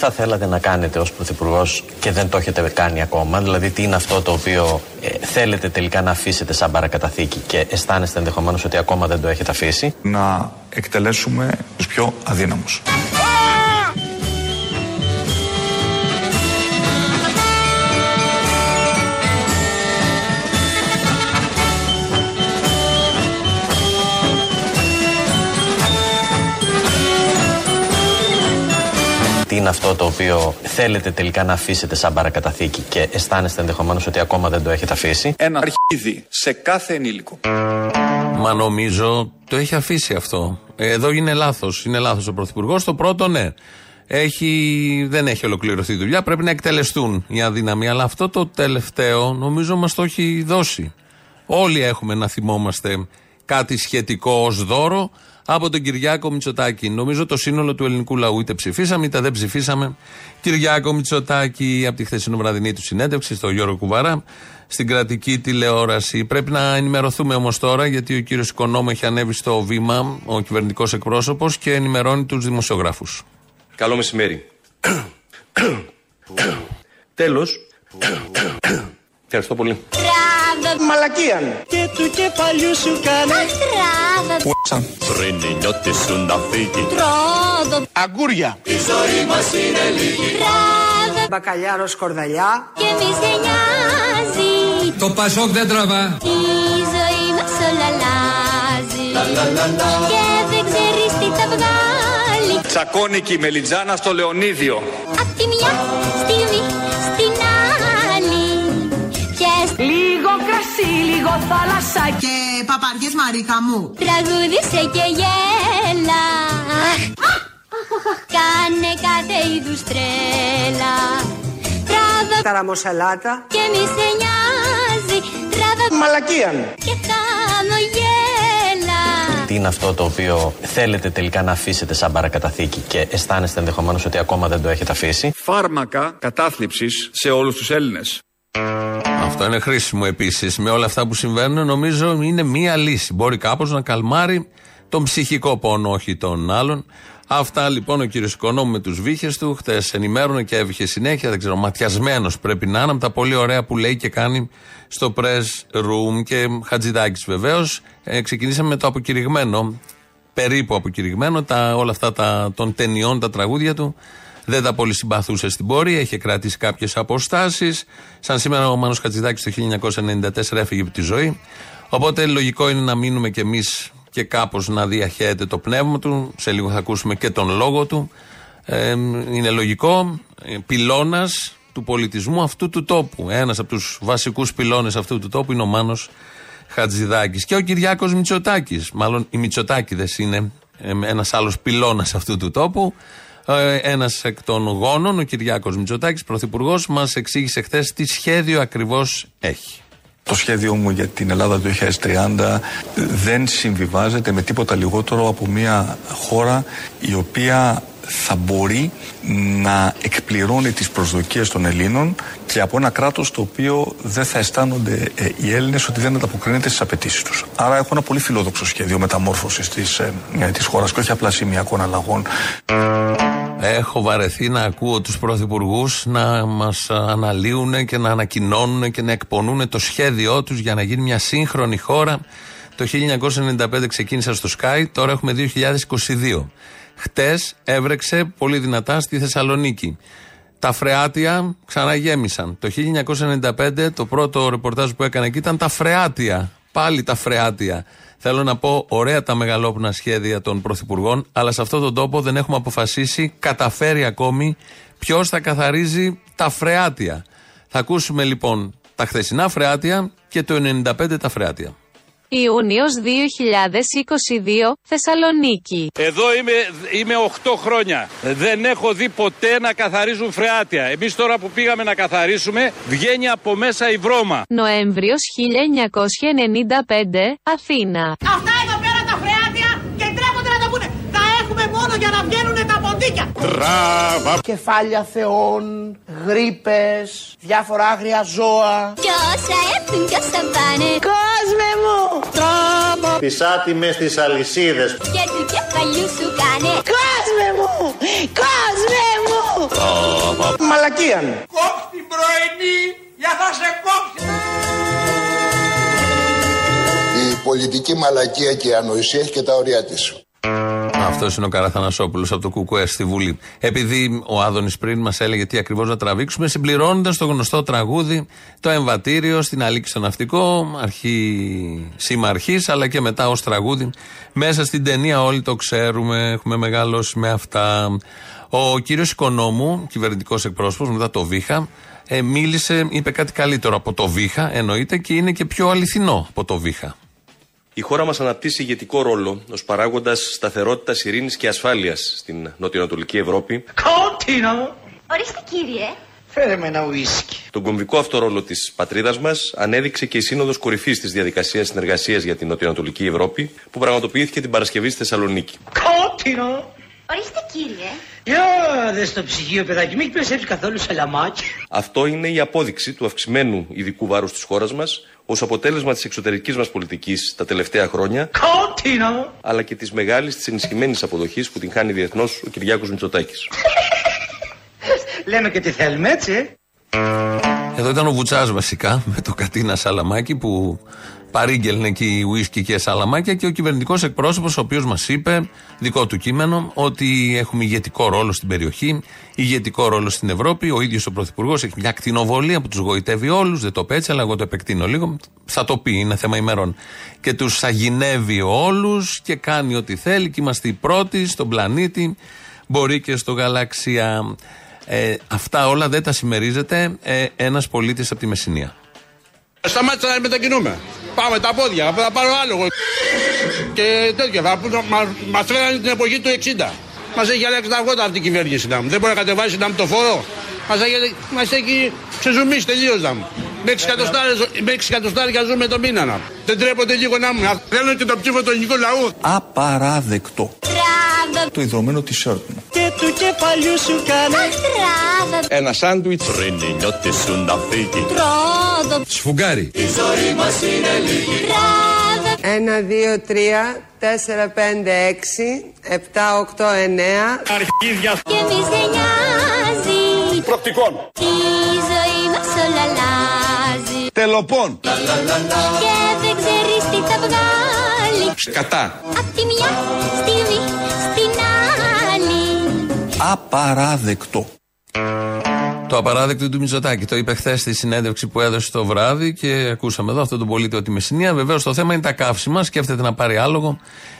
θα θέλατε να κάνετε ως Πρωθυπουργός και δεν το έχετε κάνει ακόμα, δηλαδή τι είναι αυτό το οποίο ε, θέλετε τελικά να αφήσετε σαν παρακαταθήκη και αισθάνεστε ενδεχομένως ότι ακόμα δεν το έχετε αφήσει; Να εκτελέσουμε τους πιο αδύναμους. Τι είναι αυτό το οποίο θέλετε τελικά να αφήσετε σαν παρακαταθήκη και αισθάνεστε ενδεχομένως ότι ακόμα δεν το έχετε αφήσει; Ένα αρχίδι σε κάθε ενήλικο. Μα νομίζω το έχει αφήσει αυτό. Εδώ είναι λάθος. Είναι λάθος ο Πρωθυπουργός. Το πρώτο, ναι. Έχει, δεν έχει ολοκληρωθεί η δουλειά. Πρέπει να εκτελεστούν οι αδυναμοί. Αλλά αυτό το τελευταίο νομίζω μας το έχει δώσει. Όλοι έχουμε να θυμόμαστε κάτι σχετικό ως δώρο από τον Κυριάκο Μητσοτάκη. Νομίζω το σύνολο του ελληνικού λαού είτε ψηφίσαμε είτε δεν ψηφίσαμε. Κυριάκο Μητσοτάκη από τη χθεσινοβραδινή του συνέντευξη στο Γιώργο Κουβαρά στην κρατική τηλεόραση. Πρέπει να ενημερωθούμε όμως τώρα γιατί ο κύριος Οικονόμου έχει ανέβει στο βήμα, ο κυβερνητικός εκπρόσωπος και ενημερώνει τους δημοσιογράφους. Καλό μεσημέρι. Τέλος. Ευχαριστώ πολύ. Μαλακίαν. Και του κεφαλιού σου κάνει Πούσα. Πριν νιώθει σου να φύγει Τρόδο, Αγκούρια. Η ζωή μας είναι λίγη τράδο Μπακαλιάρος σκορδαλιά. και μη σε νοιάζει Το Πασόκ δεν τραβά. Η ζωή μας όλα αλλάζει Και δεν ξέρεις τι θα βγάλει Τσακώνικη μελιτζάνα στο Λεωνίδιο. Απ' τη μια κρασί, λίγο θάλασσα. Και παπαριές Μαρίκα μου. τραγούδισε και γέλα Κάνε κάθε είδους τρέλα Τράβα Ταραμοσαλάτα. και μη σε νοιάζει Τράβα Μαλακίαν. και χαμογέλα Τι είναι αυτό το οποίο θέλετε τελικά να αφήσετε σαν παρακαταθήκη και αισθάνεστε ενδεχομένως ότι ακόμα δεν το έχετε αφήσει; Φάρμακα κατάθλιψης σε όλους τους Έλληνες. Αυτό είναι χρήσιμο επίσης. Με όλα αυτά που συμβαίνουν, νομίζω είναι μία λύση. Μπορεί κάπως να καλμάρει τον ψυχικό πόνο, όχι τον άλλον. Αυτά λοιπόν ο κύριος Οικονόμου με τους βύχε του. Χτες ενημέρωνε και έβηχε συνέχεια. Δεν ξέρω, ματιασμένος πρέπει να είναι από τα πολύ ωραία που λέει και κάνει στο press room. Και Χατζηδάκης βεβαίως. Ε, ξεκινήσαμε με το αποκηρυγμένο, περίπου αποκηρυγμένο, τα, όλα αυτά τα, των ταινιών, τα τραγούδια του. Δεν τα πολύ συμπαθούσε στην πορεία, είχε κρατήσει κάποιες αποστάσεις. Σαν σήμερα ο Μάνος Χατζηδάκης το 1994 έφυγε από τη ζωή. Οπότε λογικό είναι να μείνουμε κι εμείς και κάπως να διαχέεται το πνεύμα του. Σε λίγο θα ακούσουμε και τον λόγο του. Ε, είναι λογικό. Πυλώνας του πολιτισμού αυτού του τόπου. Ένας από τους βασικούς πυλώνες αυτού του τόπου είναι ο Μάνος Χατζηδάκης και ο Κυριάκος Μητσοτάκης. Μάλλον οι Μητσοτάκηδες είναι ένας άλλος πυλώνας αυτού του τόπου. Ένας εκ των γόνων, ο Κυριάκος Μητσοτάκης, πρωθυπουργός, μας εξήγησε χθες τι σχέδιο ακριβώς έχει. Το σχέδιό μου για την Ελλάδα του 2030 δεν συμβιβάζεται με τίποτα λιγότερο από μια χώρα η οποία θα μπορεί να εκπληρώνει τις προσδοκίες των Ελλήνων και από ένα κράτος το οποίο δεν θα αισθάνονται ε, οι Έλληνες ότι δεν ανταποκρίνεται στις απαιτήσεις τους. Άρα έχω ένα πολύ φιλόδοξο σχέδιο μεταμόρφωσης της, ε, ε, της χώρας και όχι απλά σημειακών αλλαγών. Έχω βαρεθεί να ακούω τους πρωθυπουργούς να μας αναλύουν και να ανακοινώνουν και να εκπονούν το σχέδιό τους για να γίνει μια σύγχρονη χώρα. Το 1995 ξεκίνησα στο Sky, τώρα έχουμε 2022. Χτες έβρεξε πολύ δυνατά στη Θεσσαλονίκη. Τα φρεάτια ξαναγέμισαν. Το 1995 το πρώτο ρεπορτάζ που έκανα εκεί ήταν τα φρεάτια. Πάλι τα φρεάτια. Θέλω να πω ωραία τα μεγαλόπνα σχέδια των πρωθυπουργών, αλλά σε αυτόν τον τόπο δεν έχουμε αποφασίσει, καταφέρει ακόμη, ποιος θα καθαρίζει τα φρεάτια. Θα ακούσουμε λοιπόν τα χθεσινά φρεάτια και το 95 τα φρεάτια. Ιούνιος 2022, Θεσσαλονίκη. Εδώ είμαι, είμαι 8 χρόνια. Δεν έχω δει ποτέ να καθαρίζουν φρεάτια. Εμείς τώρα που πήγαμε να καθαρίσουμε, βγαίνει από μέσα η βρώμα. Νοέμβριος 1995, Αθήνα. Αυτά εδώ πέρα τα φρεάτια και τρέπονται να το πούνε. Τα έχουμε μόνο για να βγαίνουν τα ποντίκια. Τράβα. Κεφάλια θεών, γρίπες, διάφορα άγρια ζώα. Κι όσα έρθουν κι όσα πάνε Κόσμε μου. Τράμπα. Τις άτιμες τις αλυσίδες Και του κεφαλιού σου κάνε Κόσμε μου. Κόσμε μου. Μαλακίαν. Κόψ' την πρωινή για θα σε κόψει. Η πολιτική μαλακία και η ανοησία έχει και τα ωριά της. Αυτός είναι ο Καραθανασόπουλος από το Κουκουέ στη Βουλή. Επειδή ο Άδωνης πριν μας έλεγε τι ακριβώς να τραβήξουμε, συμπληρώνοντας το γνωστό τραγούδι, το εμβατήριο στην Αλίκη στο Ναυτικό, αρχή σήμα αρχής, αλλά και μετά ως τραγούδι. Μέσα στην ταινία όλοι το ξέρουμε, έχουμε μεγαλώσει με αυτά. Ο κύριος Οικονόμου, κυβερνητικός εκπρόσωπος, μετά το Βίχα, ε, μίλησε, είπε κάτι καλύτερο από το Βίχα, εννοείται, και είναι και πιο αληθινό από το Βίχα. Η χώρα μας αναπτύσσει ηγετικό ρόλο ως παράγοντας σταθερότητας, ειρήνης και ασφάλειας στην νοτιοανατολική Ευρώπη. Κόντινο. Ορίστε κύριε. Φέρε με ένα ουίσκι. Τον κομβικό αυτό ρόλο της πατρίδας μας ανέδειξε και η Σύνοδος Κορυφής της Διαδικασίας Συνεργασίας για την Νοτιοανατολική Ευρώπη, που πραγματοποιήθηκε την Παρασκευή στη Θεσσαλονίκη. Κόντινο. Ορίστε κύριε. Για δε στο ψυγείο παιδάκι, μην έχει περισσέψει καθόλου σαλαμάκι. Αυτό είναι η απόδειξη του αυξημένου ειδικού βάρους της χώρας μας ως αποτέλεσμα της εξωτερικής μας πολιτικής τα τελευταία χρόνια, Κόντινο. αλλά και της μεγάλης της ενισχυμένης αποδοχής που την χάνει διεθνώς ο Κυριάκος Μητσοτάκης. Λέμε και τι θέλουμε, έτσι. ε. Εδώ ήταν ο Βουτσάς βασικά με το Κατίνα Σαλαμάκι που παρήγγελνε εκεί ουίσκι και σαλαμάκια και ο κυβερνητικός εκπρόσωπος, ο οποίος μας είπε, δικό του κείμενο, ότι έχουμε ηγετικό ρόλο στην περιοχή, ηγετικό ρόλο στην Ευρώπη. Ο ίδιος ο Πρωθυπουργός έχει μια κτηνοβολία που τους γοητεύει όλους, δεν το είπε έτσι, αλλά εγώ το επεκτείνω λίγο. Θα το πει, είναι θέμα ημερών. Και τους αγινεύει όλους και κάνει ό,τι θέλει και είμαστε οι πρώτοι στον πλανήτη, μπορεί και στο γαλαξία. Ε, αυτά όλα δεν τα συμμερίζεται ε, ένας πολίτης από τη Μεσσηνία. Σταμάτησα να μετακινούμε. Πάμε τα πόδια, θα πάρω άλλο εγώ. Και τέτοια, θα πούμε, μα, μας φέρανε την εποχή του 60. Μας έχει αλλάξει τα αυγότα αυτή η κυβέρνηση να μου. Δεν μπορεί να κατεβάσει να μου το φόρο. Μας έχει, μας έχει ξεζουμίσει τελείως να μου. Με 6 εκατοστάρες- με 6 εκατοστάρια ζούμε το μήνα να μου. Δεν τρέπονται λίγο να μου. Θέλω και το ψήφο του ελληνικού λαού. Απαράδεκτο. Τράβα. Το ιδρωμένο t-shirt μου. Και του κεφαλιού σου κάνε Τράβα. Ένα σάντουιτς. Πριν η νιώτη σου να φύγει Τρόδο. Σφουγγάρι. Τράβα. Ένα, δύο, τρία, τέσσερα, πέντε, έξι, επτά, οκτώ, εννέα. Αρχίδια. Και εμείς δεν νοιάζει. Προκτικών. Η ζωή μας όλα αλλάζει. Τελοπών. Και δεν ξέρεις τι θα βγάλει. Σκατά. Απ' τη μια στιγμή στην άλλη. Απαράδεκτο. Το απαράδεκτο του Μητσοτάκη. Το είπε χθες στη συνέντευξη που έδωσε το βράδυ και ακούσαμε εδώ αυτόν τον πολίτη ότι Μεσσηνία. Βεβαίως το θέμα είναι τα καύσιμα. Σκέφτεται να πάρει άλογο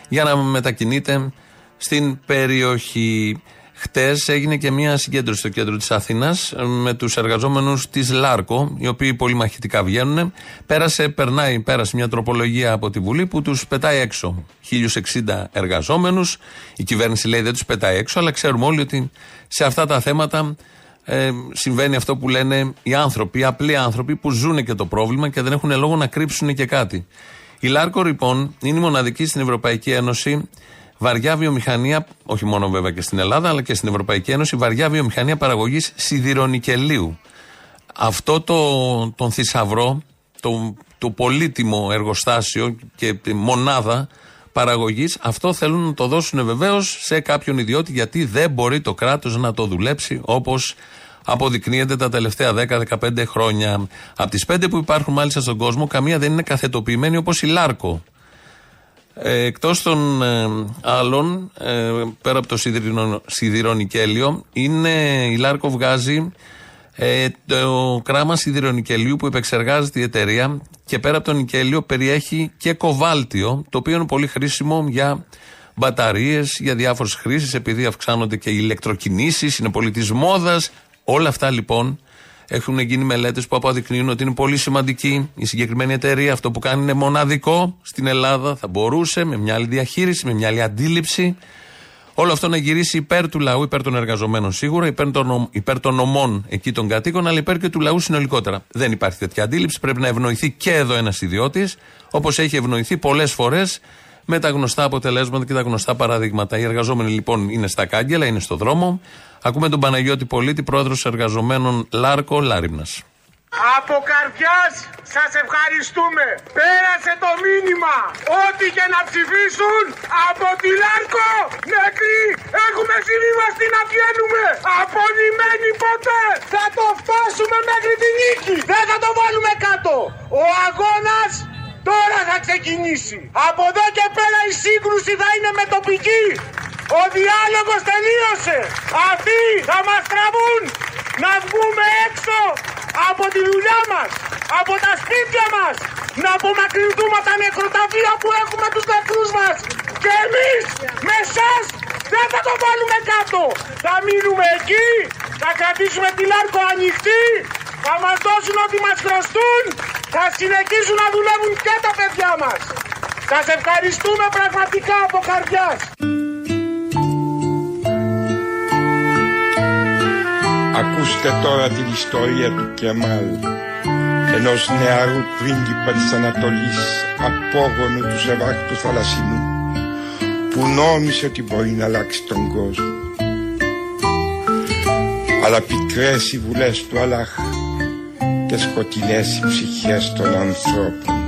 για να μετακινείται στην περιοχή. Χτες έγινε και μια συγκέντρωση στο κέντρο της Αθήνας με τους εργαζόμενους της ΛΑΡΚΟ, οι οποίοι πολύ μαχητικά βγαίνουν. Πέρασε, περνάει, πέρασε μια τροπολογία από τη Βουλή που τους πετάει έξω. 1060 εργαζόμενους. Η κυβέρνηση λέει δεν τους πετάει έξω, αλλά ξέρουμε όλοι ότι σε αυτά τα θέματα ε, συμβαίνει αυτό που λένε οι άνθρωποι, οι απλοί άνθρωποι που ζουν και το πρόβλημα και δεν έχουν λόγο να κρύψουν και κάτι. Η Λάρκο λοιπόν είναι η μοναδική στην Ευρωπαϊκή Ένωση βαριά βιομηχανία, όχι μόνο βέβαια και στην Ελλάδα, αλλά και στην Ευρωπαϊκή Ένωση, βαριά βιομηχανία παραγωγής σιδηρονικελίου. Αυτό το, τον θησαυρό, το, το πολύτιμο εργοστάσιο και τη μονάδα παραγωγής, αυτό θέλουν να το δώσουν βεβαίως σε κάποιον ιδιώτη, γιατί δεν μπορεί το κράτος να το δουλέψει όπως αποδεικνύεται τα τελευταία 10-15 χρόνια. Από τις πέντε που υπάρχουν μάλιστα στον κόσμο, καμία δεν είναι καθετοποιημένη όπως η Λάρκο. Ε, εκτός των ε, άλλων, ε, πέρα από το σιδηρονο- σιδηρονικέλιο, είναι, η Λάρκο βγάζει ε, το κράμα σιδηρονικελίου που επεξεργάζεται η εταιρεία και πέρα από το νικέλιο περιέχει και κοβάλτιο, το οποίο είναι πολύ χρήσιμο για μπαταρίες, για διάφορες χρήσεις, επειδή αυξάνονται και οι ηλεκτροκινήσεις, είναι πολύ της μόδας. Όλα αυτά λοιπόν έχουν γίνει μελέτες που αποδεικνύουν ότι είναι πολύ σημαντική η συγκεκριμένη εταιρεία. Αυτό που κάνει είναι μοναδικό στην Ελλάδα. Θα μπορούσε με μια άλλη διαχείριση, με μια άλλη αντίληψη, όλο αυτό να γυρίσει υπέρ του λαού, υπέρ των εργαζομένων σίγουρα, υπέρ των, νομ- υπέρ των νομών εκεί των κατοίκων, αλλά υπέρ και του λαού συνολικότερα. Δεν υπάρχει τέτοια αντίληψη. Πρέπει να ευνοηθεί και εδώ ένας ιδιώτης, όπως έχει ευνοηθεί πολλές φορές με τα γνωστά αποτελέσματα και τα γνωστά παραδείγματα. Οι εργαζόμενοι λοιπόν είναι στα κάγκελα, είναι στο δρόμο. Ακούμε τον Παναγιώτη Πολίτη, πρόεδρος εργαζομένων Λάρκο Λάριμνας. Από καρδιάς σας ευχαριστούμε. Πέρασε το μήνυμα. Ό,τι και να ψηφίσουν από τη Λάρκο μέχρι έχουμε συμβιβαστεί να βγαίνουμε. Απονημένοι ποτέ. Θα το φτάσουμε μέχρι τη νίκη. Δεν θα το βάλουμε κάτω. Ο αγώνας τώρα θα ξεκινήσει. Από εδώ και πέρα η σύγκρουση θα είναι με τοπική. Ο διάλογος τελείωσε. Αυτοί θα μας τραβούν να βγούμε έξω από τη δουλειά μας, από τα σπίτια μας, να απομακρυνθούμε από τα νεκροταφεία που έχουμε τους νεκρούς μας. Και εμείς με εσάς δεν θα το βάλουμε κάτω. Θα μείνουμε εκεί, θα κρατήσουμε τη Λάρκο ανοιχτή, θα μας δώσουν ό,τι μας χρωστούν, θα συνεχίσουν να δουλεύουν και τα παιδιά μας. Σας ευχαριστούμε πραγματικά από καρδιάς. Ακούστε τώρα την ιστορία του Κεμάλ ενός νεαρού πρίγκιπα της Ανατολής απόγονου του Σεβάκτου Θαλασσινού που νόμισε ότι μπορεί να αλλάξει τον κόσμο αλλά πικρές οι βουλές του Αλάχ και σκοτεινές οι ψυχές των ανθρώπων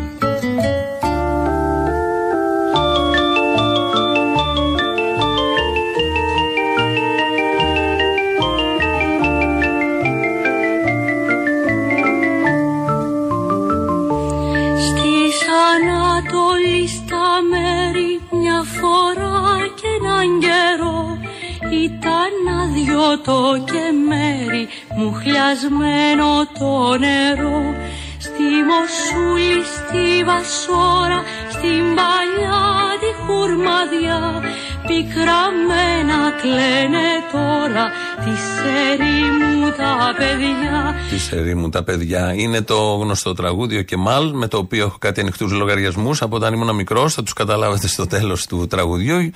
παιδιά Τη ερήμου τα παιδιά. Είναι το γνωστό τραγούδι ο Κεμάλ, με το οποίο έχω κάτι ανοιχτούς λογαριασμούς από όταν ήμουν μικρός. Θα τους καταλάβετε στο τέλος του τραγουδιού.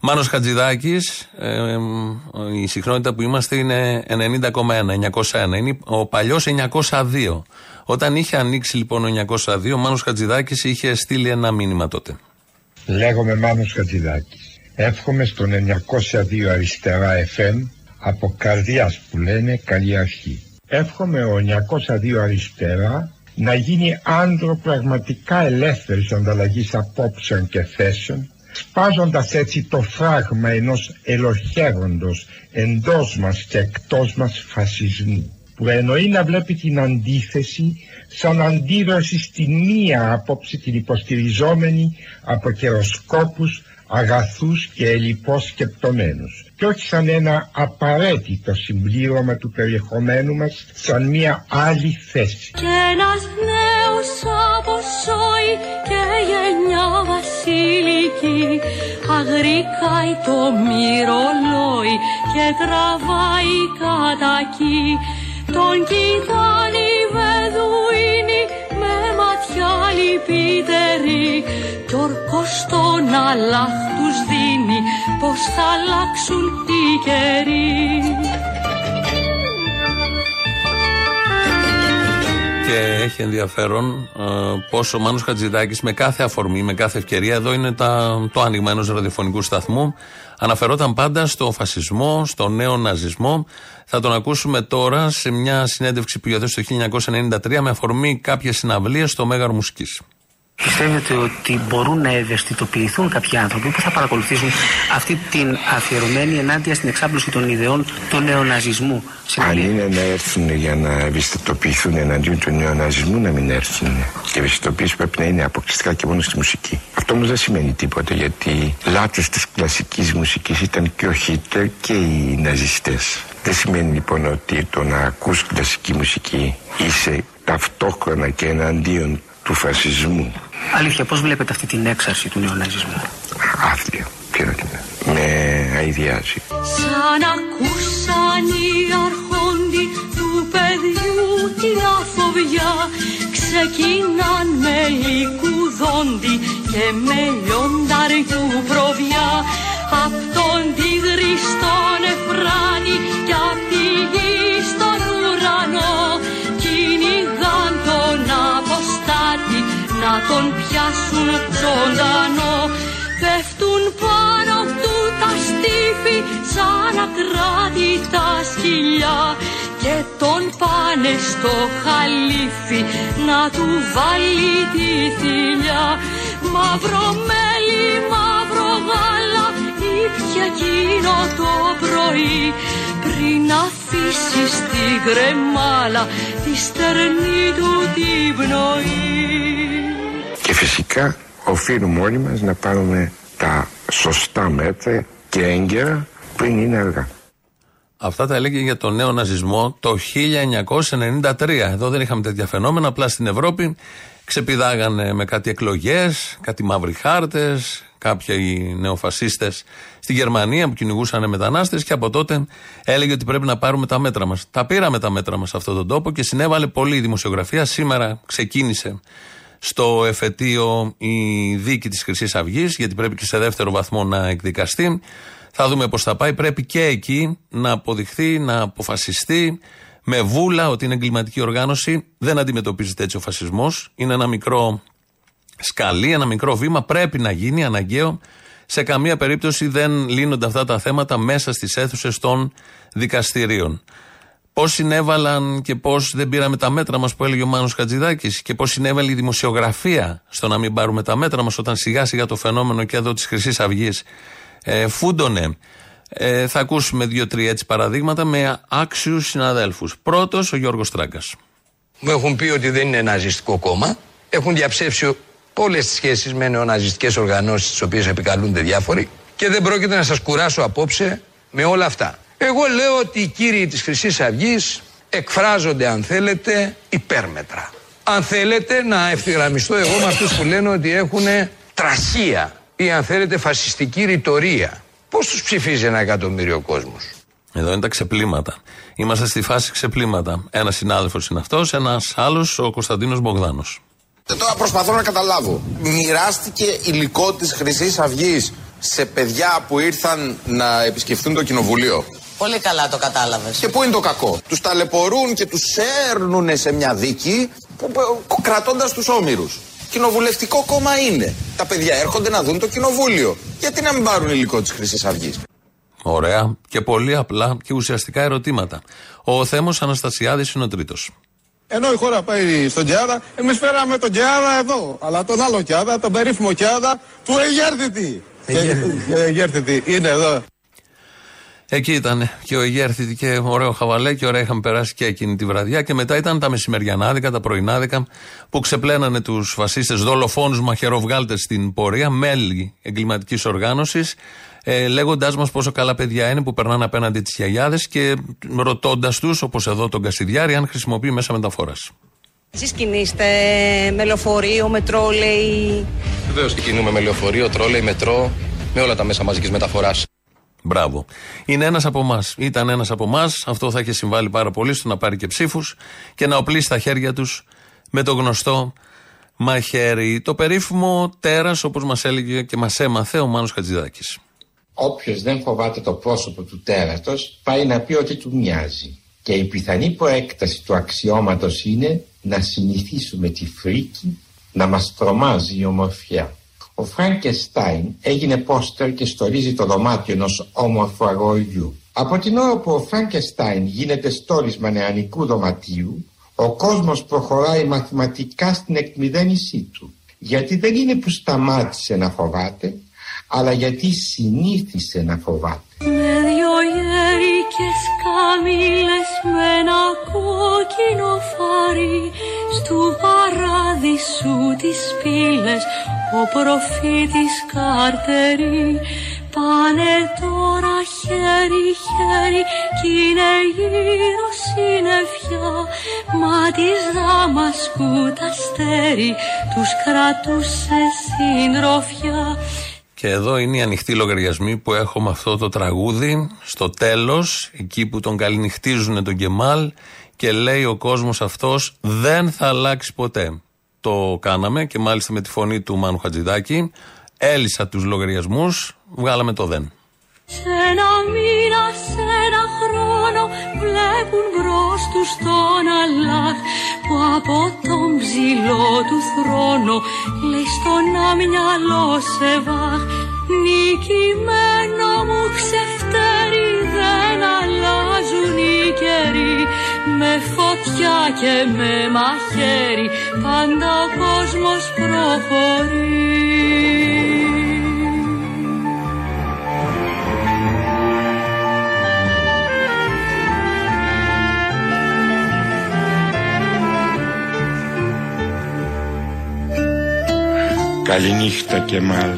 Μάνος Χατζηδάκης, ε, ε, η συχνότητα που είμαστε είναι 90,1, 901. Είναι ο παλιός 902. Όταν είχε ανοίξει λοιπόν ο 902, ο Μάνος Χατζηδάκης είχε στείλει ένα μήνυμα τότε. Λέγομαι Μάνος Χατζηδάκης. Εύχομαι στον 902 αριστερά FM από καρδιάς που λένε καλή αρχή. Εύχομαι ο 902 αριστερά να γίνει άντρο πραγματικά ελεύθερης ανταλλαγής απόψεων και θέσεων σπάζοντας έτσι το φράγμα ενός ελοχεύοντος εντός μας και εκτός μας φασισμού που εννοεί να βλέπει την αντίθεση σαν αντίδραση στη μία απόψη την υποστηριζόμενη από καιροσκόπους αγαθούς και ελλειπώς σκεπτομένους και όχι σαν ένα απαραίτητο συμπλήρωμα του περιεχομένου μας σαν μία άλλη θέση. Κι ένας νέος αποσώει και γενιά βασιλική Αγρικάει το μυρολόι και τραβάει κατακί Τον κοιτάνε οι βεδουίνοι με ματιά λυπητερή Κι ορκός τον αλάχ τους δίνει πως θα αλλάξουν οι καιροί Και έχει ενδιαφέρον ε, πόσο ο Μάνος Χατζηδάκης με κάθε αφορμή, με κάθε ευκαιρία, εδώ είναι τα, το άνοιγμα ενός ραδιοφωνικού σταθμού, αναφερόταν πάντα στο φασισμό, στο νέο ναζισμό. Θα τον ακούσουμε τώρα σε μια συνέντευξη που υιοθέτησε το 1993 με αφορμή κάποιες συναυλίες στο Μέγαρο Μουσικής. Πιστεύετε ότι μπορούν να ευαισθητοποιηθούν κάποιοι άνθρωποι που θα παρακολουθήσουν αυτή την αφιερωμένη ενάντια στην εξάπλωση των ιδεών του νεοναζισμού. Αν είναι να έρθουν για να ευαισθητοποιηθούν εναντίον του νεοναζισμού, να μην έρθουν. Και η ευαισθητοποίηση πρέπει να είναι αποκλειστικά και μόνο στη μουσική. Αυτό όμως δεν σημαίνει τίποτα γιατί λάτρε της κλασικής μουσικής ήταν και ο Χίτλερ και οι ναζιστές. Δεν σημαίνει λοιπόν ότι το να ακούς κλασική μουσική είσαι ταυτόχρονα και εναντίον του φασισμού. Αλήθεια, πώς βλέπετε αυτή την έξαρση του νεοναζισμού; Άθλια, ποιο να την με αειδιάζει. Σαν ακούσαν οι αρχόντι του παιδιού την αφοβιά Ξεκινάν με λικουδόντι και με λιονταριού προβιά Απ' τον τίγρη στον Εφράνη κι απ' τη γη στον να τον πιάσουν ζωντανό. Πέφτουν πάνω του τα στήφη σαν ακράτητα σκυλιά. Και τον πάνε στο χαλίφι να του βάλει τη θηλιά. Μαύρο μέλι, μαύρο γάλα ήπια εκείνο το πρωί. Πριν αφήσεις στην κρεμάλα τη στερνή του την πνοή. Και φυσικά οφείλουμε όλοι μας να πάρουμε τα σωστά μέτρα και έγκαιρα πριν είναι αργά. Αυτά τα έλεγε για τον νέο ναζισμό το 1993. Εδώ δεν είχαμε τέτοια φαινόμενα. Απλά στην Ευρώπη ξεπηδάγανε με κάτι εκλογές, κάτι μαύροι χάρτες, κάποιοι νεοφασίστες στη Γερμανία που κυνηγούσαν μετανάστες και από τότε έλεγε ότι πρέπει να πάρουμε τα μέτρα μας. Τα πήραμε τα μέτρα μας σε αυτόν τον τόπο και συνέβαλε πολύ η δημοσιογραφία. Σήμερα ξεκίνησε στο εφετείο η δίκη της Χρυσής Αυγής, γιατί πρέπει και σε δεύτερο βαθμό να εκδικαστεί. Θα δούμε πώς θα πάει. Πρέπει και εκεί να αποδειχθεί, να αποφασιστεί με βούλα ότι είναι εγκληματική οργάνωση. Δεν αντιμετωπίζεται έτσι ο φασισμός. Είναι ένα μικρό σκαλί, ένα μικρό βήμα. Πρέπει να γίνει αναγκαίο. Σε καμία περίπτωση δεν λύνονται αυτά τα θέματα μέσα στις αίθουσες των δικαστηρίων. Πώς συνέβαλαν και πώς δεν πήραμε τα μέτρα μας που έλεγε ο Μάνος Χατζηδάκης και πώς συνέβαλε η δημοσιογραφία στο να μην πάρουμε τα μέτρα μας όταν σιγά σιγά το φαινόμενο και εδώ της Χρυσής Αυγής ε, φούντωνε. Ε, θα ακούσουμε δύο-τρία έτσι παραδείγματα με άξιους συναδέλφους. Πρώτος, ο Γιώργος Τράγκα. Μου έχουν πει ότι δεν είναι ναζιστικό κόμμα. Έχουν διαψεύσει όλες τις σχέσεις με νεοναζιστικές οργανώσεις, τις οποίες επικαλούνται διάφοροι. Και δεν πρόκειται να σας κουράσω απόψε με όλα αυτά. Εγώ λέω ότι οι κύριοι της χρυσής αυγής εκφράζονται αν θέλετε υπέρμετρα. Αν θέλετε να ευθυγραμμιστώ εγώ με αυτούς που λένε ότι έχουν τραχία ή αν θέλετε φασιστική ρητορία. Πώς τους ψηφίζει ένα εκατομμύριο κόσμος; Εδώ είναι τα ξεπλήματα. Είμαστε στη φάση ξεπλήματα. Ένας συνάδελφος είναι αυτός, ένας άλλος ο Κωνσταντίνος Μπογδάνος. Τώρα προσπαθώ να καταλάβω. Μοιράστηκε υλικό της Χρυσής Αυγής σε παιδιά που ήρθαν να επισκεφθούν το κοινοβουλίο; Πολύ καλά το κατάλαβες. Και πού είναι το κακό; Τους ταλαιπωρούν και τους έρνουν σε μια δίκη κρατώντας τους όμοιρους. Κοινοβουλευτικό κόμμα είναι. Τα παιδιά έρχονται να δουν το κοινοβούλιο. Γιατί να μην πάρουν υλικό της Χρυσής Αυγής; Ωραία και πολύ απλά και ουσιαστικά ερωτήματα. Ο Θέμος Αναστασιάδης είναι ο τρίτος. Ενώ η χώρα πάει στον Κιάδα, εμείς φέραμε τον Κιάδα εδώ. Αλλά τον άλλο Κιάδα, τον περίφημο Κιάδα του Αιγέρθητη. Αιγέρθητη είναι εδώ. Εκεί ήταν και ο Αιγέρθητη και ωραίο χαβαλέ και ωραία είχαμε περάσει και εκείνη τη βραδιά. Και μετά ήταν τα μεσημεριανάδικα, τα πρωινάδικα που ξεπλένανε τους φασίστες, δολοφόνους, μαχαιροβγάλτες στην πορεία, μέλη εγκληματικής οργάνωσης, ε, λέγοντάς μας πόσο καλά παιδιά είναι που περνάνε απέναντι τις γιαγιάδες και ρωτώντας τους, όπως εδώ τον Κασιδιάρη, αν χρησιμοποιεί μέσα μεταφοράς. Εσείς κινείστε με λεωφορείο, με τρόλεϊ; Βεβαίως και κινούμε με λεωφορείο, τρόλεϊ, μετρό, με όλα τα μέσα μαζικής μεταφοράς. Μπράβο. Είναι ένας από εμάς. Ήταν ένας από εμάς. Αυτό θα έχει συμβάλει πάρα πολύ στο να πάρει και ψήφους και να οπλίσει τα χέρια τους με το γνωστό μαχαίρι. Το περίφημο τέρας, όπως μας έλεγε και μας έμαθε ο Μάνος Χατζηδάκης. Όποιος δεν φοβάται το πρόσωπο του τέρατος, πάει να πει ότι του μοιάζει. Και η πιθανή προέκταση του αξιώματος είναι να συνηθίσουμε τη φρίκη να μας τρομάζει η ομορφιά. Ο Φραγκεστάιν έγινε πόστερ και στολίζει το δωμάτιο ενός όμορφου αγοριού. Από την ώρα που ο Φραγκεστάιν γίνεται στόλισμα νεανικού δωματίου, ο κόσμος προχωράει μαθηματικά στην εκμυδένισή του. Γιατί δεν είναι που σταμάτησε να φοβάται, αλλά γιατί συνήθισε να φοβάται; Με δυο γέρικες καμήλες με ένα κόκκινο φάρι στου παράδεισου τις πύλες ο προφήτης Καρτερή πάνε τώρα χέρι χέρι κι είναι γύρω συννεφιά μα της Δαμασκού τα αστέρι τους κρατούσε συντροφιά και εδώ είναι οι ανοιχτοί λογαριασμοί που έχω με αυτό το τραγούδι. Στο τέλος, εκεί που τον καληνυχτίζουν τον Κεμάλ και λέει ο κόσμος αυτός δεν θα αλλάξει ποτέ. Το κάναμε και μάλιστα με τη φωνή του Μάνου Χατζηδάκη. Έλυσα τους λογαριασμούς, βγάλαμε το δεν. Σε ένα μήνα, σε ένα χρόνο βλέπουν μπρος τους τον Αλλάχ που από τον ψηλό του θρόνο λέει στον αμυαλό σε βάχ νικημένο μου ξεφτέρι δεν αλλάζουν οι καιροί με φωτιά και με μαχαίρι πάντα ο κόσμος προχωρεί. Καληνύχτα Κεμάλ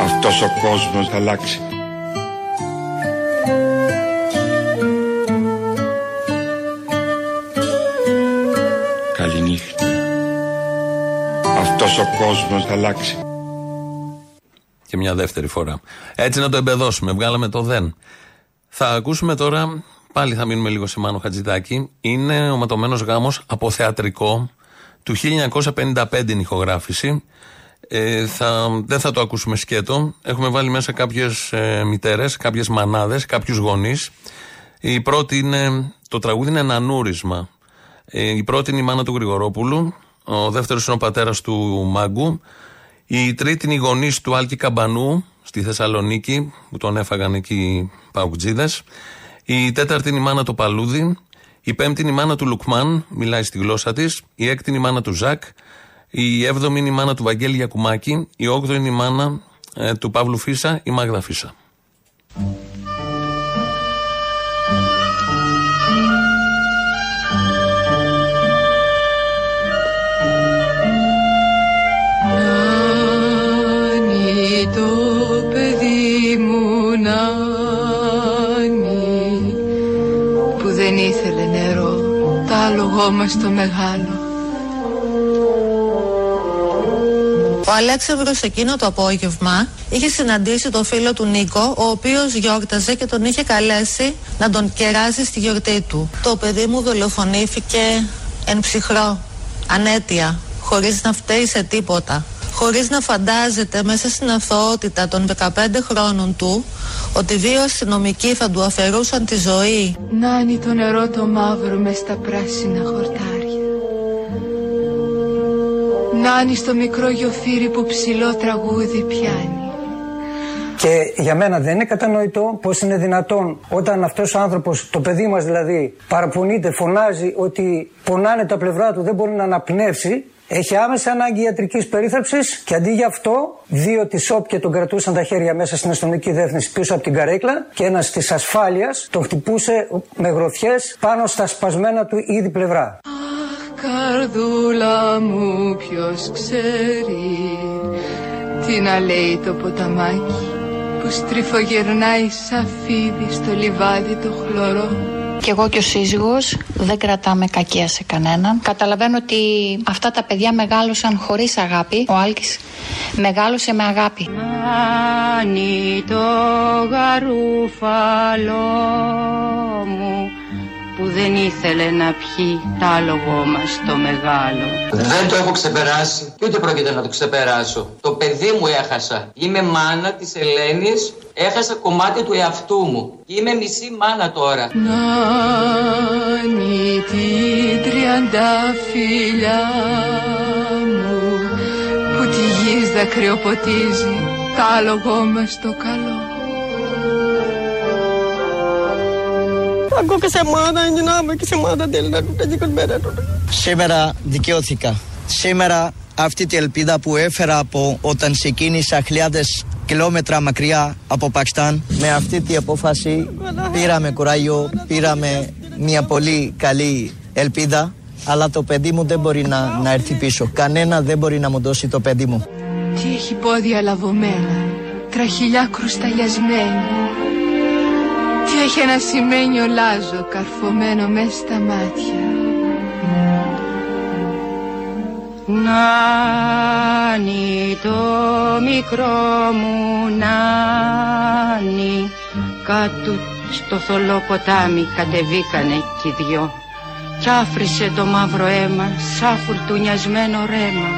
Αυτός ο κόσμος θα αλλάξει Καληνύχτα Αυτός ο κόσμος θα αλλάξει Και μια δεύτερη φορά. Έτσι να το εμπεδώσουμε. Βγάλαμε το δεν. Θα ακούσουμε τώρα, πάλι θα μείνουμε λίγο σε Μάνο Χατζηδάκη. Είναι ο ματωμένο γάμος από θεατρικό του 1955 είναι ηχογράφηση. Ε, θα, δεν θα το ακούσουμε σκέτο. Έχουμε βάλει μέσα κάποιες ε, μητέρες, κάποιες μανάδες, κάποιους γονείς. Η πρώτη είναι, το τραγούδι είναι ένα νούρισμα. Ε, η πρώτη είναι η μάνα του Γρηγορόπουλου. Ο δεύτερος είναι ο πατέρας του Μάγκου. Η τρίτη είναι η γονείς του Άλκη Καμπανού στη Θεσσαλονίκη, που τον έφαγαν εκεί οι παουτζίδε. Η τέταρτη είναι η μάνα του Παλούδη. Η πέμπτη είναι η μάνα του Λουκμάν, μιλάει στη γλώσσα της. Η έκτη είναι η μάνα του Ζακ. Η έβδομη είναι η μάνα του Βαγγέλη Γιακουμάκη. Η όγδοη είναι η μάνα ε, του Παύλου Φίσα, η Μάγδα Φίσα. Νάνι το παιδί μου Νάνι τ' άλογό μας το μεγάλο Ο Αλέξανδρος εκείνο το απόγευμα είχε συναντήσει τον φίλο του Νίκο, ο οποίος γιόρταζε και τον είχε καλέσει να τον κεράσει στη γιορτή του. Το παιδί μου δολοφονήθηκε εν ψυχρό, ανέτεια, χωρίς να φταίει σε τίποτα. Χωρίς να φαντάζεται μέσα στην αθωότητα των 15 χρόνων του ότι δύο αστυνομικοί θα του αφαιρούσαν τη ζωή. Νάνι το νερό το μαύρο μες στα πράσινα χορτάρια Νάνι στο μικρό γιοφύρι που ψηλό τραγούδι πιάνει Και για μένα δεν είναι κατανοητό πώς είναι δυνατόν όταν αυτός ο άνθρωπος, το παιδί μας δηλαδή, παραπονείται, φωνάζει ότι πονάνε τα πλευρά του, δεν μπορεί να αναπνεύσει. Έχει άμεσα ανάγκη ιατρικής περίθαλψης και αντί για αυτό, δύο της ΣΟΠ και τον κρατούσαν τα χέρια μέσα στην αστυνομική διεύθυνση πίσω από την καρέκλα και ένας της ασφάλειας τον χτυπούσε με γροθιές πάνω στα σπασμένα του ήδη πλευρά. Καρδούλα μου ποιος ξέρει Τι να λέει το ποταμάκι Που στριφογερνάει σαν φίδι στο λιβάδι το χλωρό Κι εγώ και ο σύζυγος δεν κρατάμε κακία σε κανέναν. Καταλαβαίνω ότι αυτά τα παιδιά μεγάλωσαν χωρίς αγάπη. Ο Άλκης μεγάλωσε με αγάπη. Νάνι το γαρούφαλό μου που δεν ήθελε να πιει τ' άλογο μας το μεγάλο. Δεν το έχω ξεπεράσει και ούτε πρόκειται να το ξεπεράσω. Το παιδί μου έχασα. Είμαι μάνα της Ελένης, έχασα κομμάτι του εαυτού μου. Είμαι μισή μάνα τώρα. Νάνι την τριαντάφυλλιά μου που τη γης δακρυοποτίζει τ' άλογο μας το καλό. Aku kesempatan je nama kesempatan dia nak tu jadi kan Σήμερα δικαιώθηκα. Σήμερα αυτή τη ελπίδα που έφερα από όταν ξεκίνησα χιλιάδες κιλόμετρα μακριά από Πακιστάν με αυτή τη απόφαση πήραμε κουράγιο, πήραμε μια πολύ καλή ελπίδα αλλά το παιδί μου δεν μπορεί να, να έρθει πίσω. Κανένα δεν μπορεί να μου δώσει το παιδί μου. Τι έχει πόδια λαβωμένα, τραχυλιά κρουσταλιασμένη. Τι έχει ένα σημαίνιο λάζο καρφωμένο μέσα στα μάτια. Νάνι το μικρό μου νάνι κάτω στο θολό ποτάμι κατεβήκανε κι οι δυο κι άφρισε το μαύρο αίμα σαν φουρτουνιασμένο ρέμα.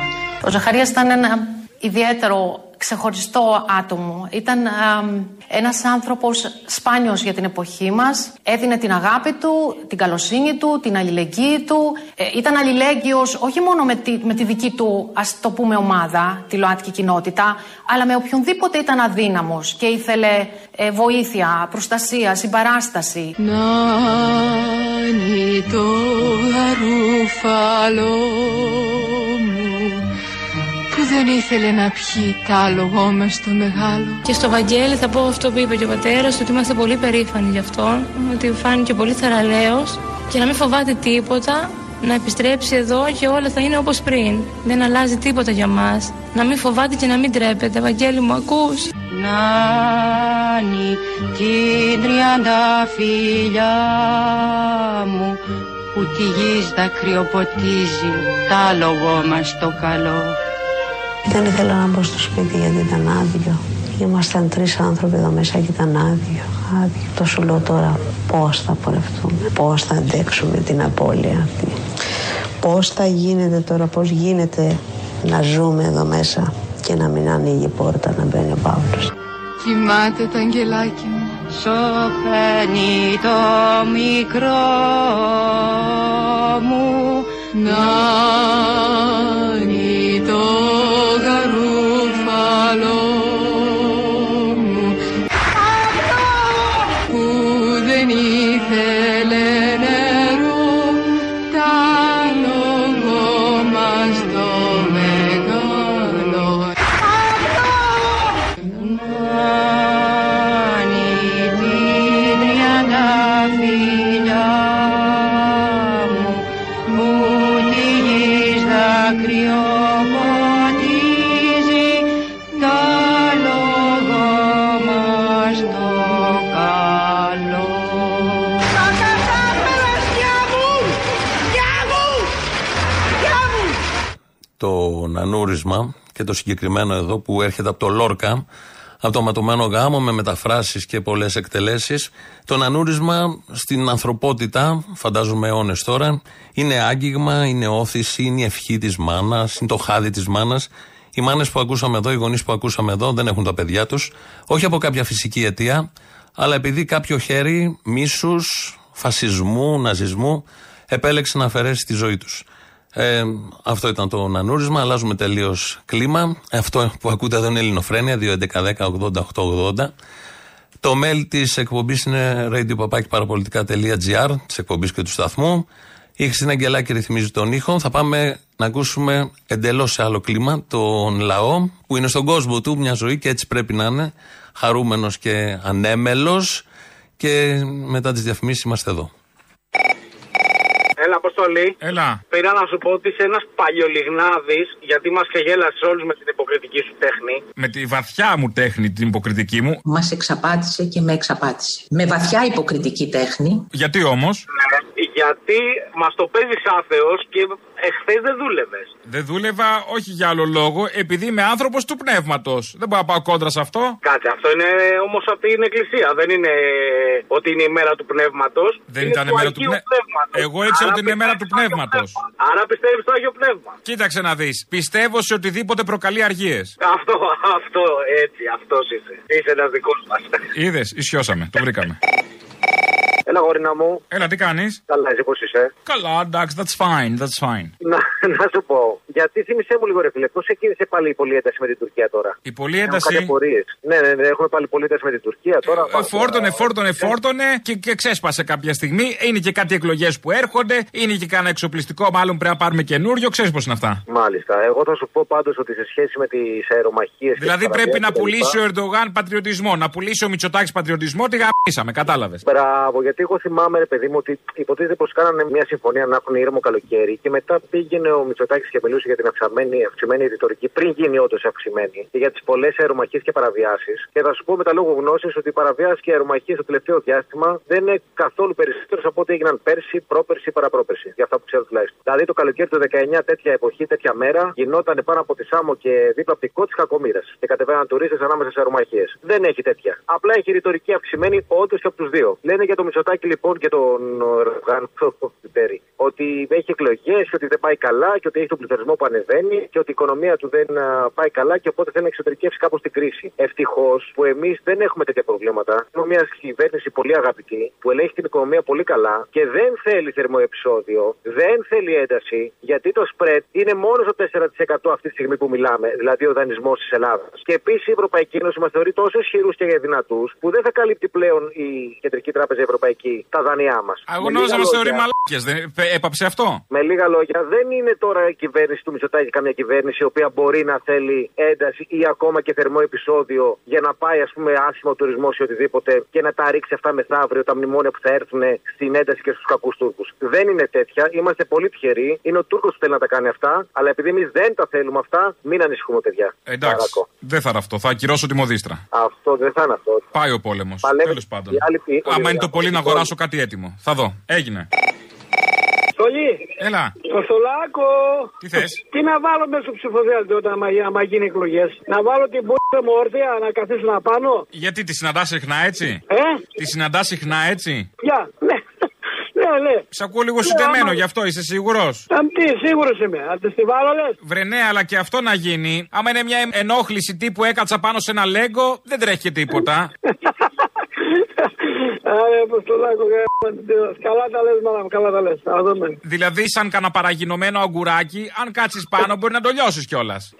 Ο Ζαχαρίας ήταν ένα ιδιαίτερο ξεχωριστό άτομο. Ήταν α, ένας άνθρωπος σπάνιος για την εποχή μας. Έδινε την αγάπη του, την καλοσύνη του, την αλληλεγγύη του. Ε, ήταν αλληλέγγυος όχι μόνο με τη, με τη δική του, ας το πούμε, ομάδα, τη ΛΟΑΤΚΙ κοινότητα, αλλά με οποιονδήποτε ήταν αδύναμος και ήθελε ε, βοήθεια, προστασία, συμπαράσταση. Νάνι το γαρούφαλό μου που δεν ήθελε να πιει τ' άλογο με στο μεγάλο. Και στο Βαγγέλη θα πω αυτό που είπε και ο πατέρας, ότι είμαστε πολύ περήφανοι γι' αυτόν, ότι φάνηκε πολύ θαραλέος και να μην φοβάται τίποτα, να επιστρέψει εδώ και όλα θα είναι όπως πριν. Δεν αλλάζει τίποτα για μας. Να μην φοβάται και να μην τρέπεται. Βαγγέλη μου ακούς. Νάνι την τριανταφυλλιά μου που τη γης δακρυοποτίζει τ' άλογο μας το καλό. Δεν ήθελα να μπω στο σπίτι γιατί ήταν άδειο. Ήμασταν τρεις άνθρωποι εδώ μέσα και ήταν άδειο. άδειο. Τόσο λέω τώρα πώς θα πορευτούμε, πώς θα αντέξουμε την απώλεια αυτή. Πώς θα γίνεται τώρα, πώς γίνεται να ζούμε εδώ μέσα και να μην ανοίγει η πόρτα να μπαίνει ο Παύλος. Κοιμάται το αγγελάκι μου. Σωπαίνει το μικρό μου Νάνι και το συγκεκριμένο εδώ που έρχεται από το Λόρκα, από το ματωμένο γάμο με μεταφράσεις και πολλές εκτελέσεις. Το νανούρισμα στην ανθρωπότητα, φαντάζομαι αιώνες τώρα, είναι άγγιγμα, είναι όθηση, είναι η ευχή της μάνας, είναι το χάδι της μάνας. Οι μάνες που ακούσαμε εδώ, οι γονείς που ακούσαμε εδώ δεν έχουν τα παιδιά τους, όχι από κάποια φυσική αιτία, αλλά επειδή κάποιο χέρι μίσους, φασισμού, ναζισμού επέλεξε να αφαιρέσει τη ζωή τους. Ε, αυτό ήταν το νανούρισμα. Αλλάζουμε τελείως κλίμα. Αυτό που ακούτε εδώ είναι Ελληνοφρένια 2.11.10.80.880. Το mail της εκπομπής είναι radio.parapolitica.gr της εκπομπής και του σταθμού. Η Χριστίνα Αγγελάκη ρυθμίζει τον ήχο. Θα πάμε να ακούσουμε εντελώς σε άλλο κλίμα τον λαό που είναι στον κόσμο του μια ζωή και έτσι πρέπει να είναι. Χαρούμενος και ανέμελος. Και μετά τις διαφημίσεις είμαστε εδώ. Έλα, Αποστολή. Έλα. Πήρα να σου πω ότι είσαι ένας παλιολιγνάδης γιατί μας ξεγέλασε όλους με την υποκριτική σου τέχνη. Με τη βαθιά μου τέχνη, την υποκριτική μου. Μας εξαπάτησε και με εξαπάτησε. Με βαθιά υποκριτική τέχνη. Γιατί όμως; Ναι, γιατί μας το παίζεις άθεος και εχθές δεν δούλευες. Δεν δούλευα όχι για άλλο λόγο, επειδή είμαι άνθρωπος του πνεύματος. Δεν μπορώ να πάω κόντρα σε αυτό. Κάτσε, αυτό είναι όμως από την Εκκλησία. Δεν είναι ότι είναι η μέρα του πνεύματος. Δεν ήταν η μέρα του πνεύματος. Εγώ ήξερα ότι είναι η μέρα του πνεύματος. Άρα πιστεύεις στο Άγιο Πνεύμα. Κοίταξε να δεις. Πιστεύω σε οτιδήποτε προκαλεί αργίες. Αυτό, αυτό, έτσι, αυτός είσαι. Είσαι ένας δικός μας. Είδες, ισιώσαμε, το βρήκαμε. Έλα, γόρινα μου. Έλα, τι κάνεις; Καλά, εσύ πώς είσαι; Καλά, εντάξει, that's fine, that's fine. Να, να σου πω, γιατί θύμισέ μου λίγο ρε φίλε, πώς ξεκίνησε πάλι η πολυένταση με την Τουρκία τώρα; Η πολυένταση. Έχουν ναι, ναι, ναι, έχουμε πάλι πολυένταση με την Τουρκία τώρα. Ε, φόρτωνε, φόρτωνε, φόρτωνε και, και ξέσπασε κάποια στιγμή. Είναι και κάτι εκλογές που έρχονται, είναι και κανένα εξοπλιστικό, μάλλον πρέπει να πάρουμε καινούριο. Ξέρεις πώς είναι αυτά. Μάλιστα. Εγώ θα σου πω πάντως ότι σε σχέση με τις αερομαχίες. Δηλαδή πρέπει να πουλήσει ο Ερντογάν πατριωτισμό, να πουλήσει ο Μητσοτάκης πατριωτισμό, τι γαμίσαμε, κατάλαβες. Μπράβο, γιατί εγώ θυμάμαι, ρε παιδί μου, ότι υποτίθεται πως κάνανε μια συμφωνία να έχουν ήρεμο καλοκαίρι και μετά πήγαινε ο Μητσοτάκης και μιλούσε για την αυξημένη, αυξημένη ρητορική πριν γίνει όντως αυξημένη και για τις πολλές αερομαχίες και παραβιάσεις. Και θα σου πω με τα λόγω γνώσης ότι οι παραβιάσεις και οι αερομαχίες το τελευταίο διάστημα δεν είναι καθόλου περισσότερες από ό,τι έγιναν πέρσι, πρόπερσι, παραπρόπερσι. Για αυτά που ξέρω τουλάχιστον. Δηλαδή το καλοκαίρι του 19 τέτοια εποχή, τέτοια μέρα γινόταν πάνω από τη Σάμο και δίπλα από τη κότη Κακομήρα και κατεβαίναν τουρίστες ανάμεσα σε αερομαχίες. Δεν έχει τέτοια. Απλά έχει ρητορική αυξημένη όντως και από τους δύο. Λένε για το Μητσοτάκη λοιπόν και τον Ερντογάν ότι έχει εκλογές και ότι δεν πάει καλά και ότι έχει τον πληθωρισμό πληθωρισμό που ανεβαίνει και ότι η οικονομία του δεν α, πάει καλά και οπότε θέλει να εξωτερικεύσει κάπως την κρίση. Ευτυχώς που εμείς δεν έχουμε τέτοια προβλήματα. Έχουμε μια κυβέρνηση πολύ αγαπητή που ελέγχει την οικονομία πολύ καλά και δεν θέλει θερμό επεισόδιο, δεν θέλει ένταση γιατί το spread είναι μόνο στο 4% αυτή τη στιγμή που μιλάμε, δηλαδή ο δανεισμός της Ελλάδας. Και επίσης η Ευρωπαϊκή Ένωση μας θεωρεί τόσο ισχυρούς και δυνατούς που δεν θα καλύπτει πλέον η Κεντρική Τράπεζα Ευρωπαϊκή τα δάνειά μας. Εγώ νόμιζα μα θεωρεί μαλάκια. Δεν έπαψε αυτό; Με λίγα λόγια, δεν είναι τώρα η κυβέρνηση του Μητσοτάκη καμία κυβέρνηση η οποία μπορεί να θέλει ένταση ή ακόμα και θερμό επεισόδιο για να πάει, ας πούμε, άσχημο τουρισμό ή οτιδήποτε και να τα ρίξει αυτά μεθαύριο τα μνημόνια που θα έρθουν στην ένταση και στους κακούς Τούρκους. Δεν είναι τέτοια. Είμαστε πολύ τυχεροί. Είναι ο Τούρκος που θέλει να τα κάνει αυτά. Αλλά επειδή εμείς δεν τα θέλουμε αυτά, μην ανησυχούμε, παιδιά. Εντάξει. Παρακώ. Δεν θα είναι αυτό. Θα ακυρώσω τη μοδίστρα. Αυτό δεν θα είναι αυτό. Πάει ο πόλεμος. Παλεύει. Τέλος πάντων. Οι άλλοι πει- Άμα είναι το πολύ να Λοιπόν. αγοράσω κάτι έτοιμο. Θα δω. Έγινε. Στολή. Έλα. Το Στολάκο. Τι θες; Τι να βάλω μέσα στο ψηφοδέλτιο όταν άμα, άμα γίνει εκλογές; Να βάλω την πούτα μου όρθια να καθίσουν απάνω. Γιατί τη συναντά συχνά έτσι; Ε; Τη συναντά συχνά έτσι; Ποια; Ναι. Ναι, ναι. Σ' ακούω λίγο συντεμένο άμα- γι' αυτό, είσαι σίγουρος; Α, τι, σίγουρος είμαι. Αν τη τη βάλω, λες. Βρε ναι, αλλά και αυτό να γίνει. Άμα είναι μια ενόχληση τύπου έκατσα πάνω σε ένα λέγκο, δεν τρέχει και τίποτα. Άρα, Αποστολάκο, καλά τα λες, μάνα μου, καλά τα λες. Α δούμε. δηλαδή, σαν κανένα παραγινωμένο αγκουράκι, αν κάτσεις πάνω, μπορεί να το λιώσει κιόλας.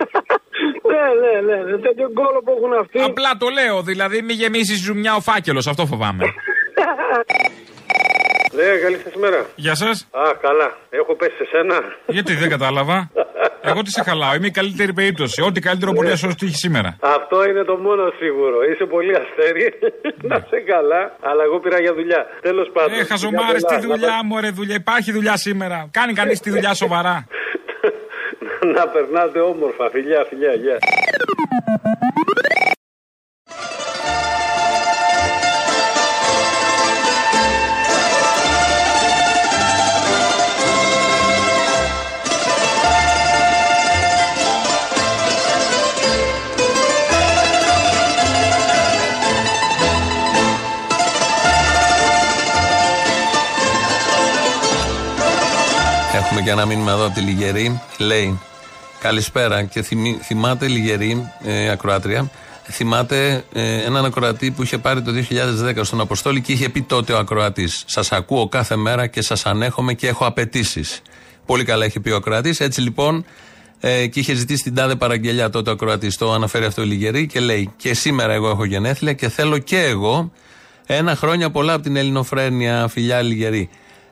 Ναι, ναι, ναι, ναι. Τέτοιο κόλλο που έχουν αυτοί. Απλά το λέω, δηλαδή, μη γεμίσεις ζουμιά ο φάκελος, αυτό φοβάμαι. Ναι, καλή σας μέρα. Γεια σας. Α, καλά. Έχω πέσει σε σένα. Γιατί δεν κατάλαβα. Εγώ τι σε χαλάω, είμαι η καλύτερη περίπτωση. Ό,τι καλύτερο μπορεί να σου τύχει σήμερα. Αυτό είναι το μόνο σίγουρο. Είσαι πολύ αστέρι. να σε καλά. Αλλά εγώ πήρα για δουλειά. Τέλος πάντων. Ε, χαζομάρες, Για τι πολλά. δουλειά μου, ρε δουλειά. Υπάρχει δουλειά σήμερα. Κάνει κανείς τη δουλειά σοβαρά. Να, να περνάτε όμορφα. Φιλιά, φιλιά, γεια. Έχουμε και ένα μήνυμα εδώ από τη Λιγερή. Λέει Καλησπέρα και θυμή- θυμάται Λιγερή, ε, ακροάτρια. Θυμάται ε, έναν ακροατή που είχε πάρει το 2010 στον Αποστόλη και είχε πει τότε ο ακροατή: Σας ακούω κάθε μέρα και σας ανέχομαι και έχω απαιτήσεις. Πολύ καλά είχε πει ο ακροατής. Έτσι λοιπόν ε, και είχε ζητήσει την τάδε παραγγελιά τότε ο ακροατής. Το αναφέρει αυτό η Λιγερή και λέει: Και σήμερα εγώ έχω γενέθλια και θέλω και εγώ ένα χρόνια πολλά από την Ελληνοφρένεια, φιλιά Λιγερή.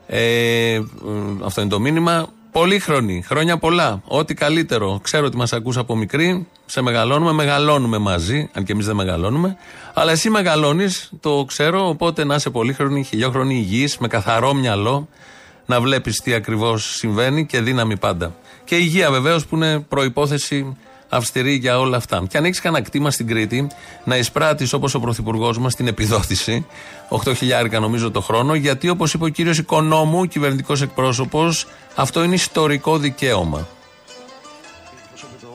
Ε, μ, αυτό είναι το μήνυμα. Πολύχρονη, χρόνια πολλά. Ό,τι καλύτερο. Ξέρω ότι μας ακούς από μικρή, σε μεγαλώνουμε, μεγαλώνουμε μαζί, αν και εμείς δεν μεγαλώνουμε. Αλλά εσύ μεγαλώνεις, το ξέρω, οπότε να είσαι πολύχρονη, χιλιόχρονη, υγιής, με καθαρό μυαλό, να βλέπεις τι ακριβώς συμβαίνει και δύναμη πάντα. Και υγεία βεβαίως που είναι προπόθεση αυστηρή για όλα αυτά. Και αν έχει κανένα κτήμα στην Κρήτη, να εισπράττει όπως ο Πρωθυπουργός μας την επιδότηση, 8 χιλιάρικα νομίζω το χρόνο, γιατί όπως είπε ο κύριος Οικονόμου, κυβερνητικός εκπρόσωπος, αυτό είναι ιστορικό δικαίωμα.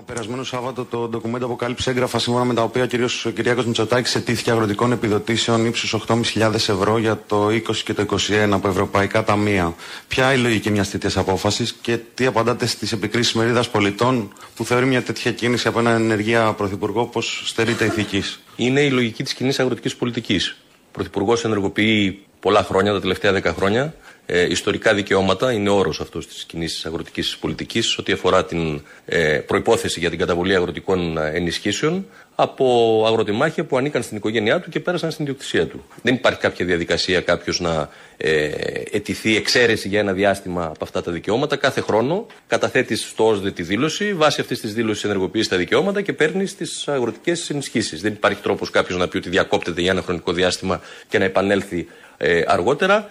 Το περασμένο Σάββατο το ντοκουμέντο αποκάλυψε έγγραφα σύμφωνα με τα οποία ο κ. Κυριάκος Μητσοτάκης ετήθηκε αγροτικών επιδοτήσεων ύψους 8.500 ευρώ για το 20 και το 21 από ευρωπαϊκά ταμεία. Ποια είναι η λογική μιας τέτοιας απόφασης και τι απαντάτε στις επικρίσεις μερίδας πολιτών που θεωρεί μια τέτοια κίνηση από έναν ενεργεία πρωθυπουργό πως στερείται ηθικής; Είναι η λογική της κοινής αγροτικής πολιτικής. Ο Πρωθυπουργός ενεργοποιεί πολλά χρόνια, τα τελευταία δέκα χρόνια, ε, ιστορικά δικαιώματα, είναι όρος αυτός της κοινής αγροτικής πολιτικής, ό,τι αφορά την ε, προπόθεση για την καταβολή αγροτικών ε, ενισχύσεων από αγροτεμάχια που ανήκαν στην οικογένειά του και πέρασαν στην ιδιοκτησία του. Δεν υπάρχει κάποια διαδικασία κάποιος να ε, αιτηθεί εξαίρεση για ένα διάστημα από αυτά τα δικαιώματα. Κάθε χρόνο καταθέτει στο ΩΣΔΕ τη δήλωση, βάσει αυτής της δήλωσης ενεργοποιείς τα δικαιώματα και παίρνεις τις αγροτικές ενισχύσεις. Δεν υπάρχει τρόπος κάποιος να πει ότι διακόπτεται για ένα χρονικό διάστημα και να επανέλθει ε, αργότερα.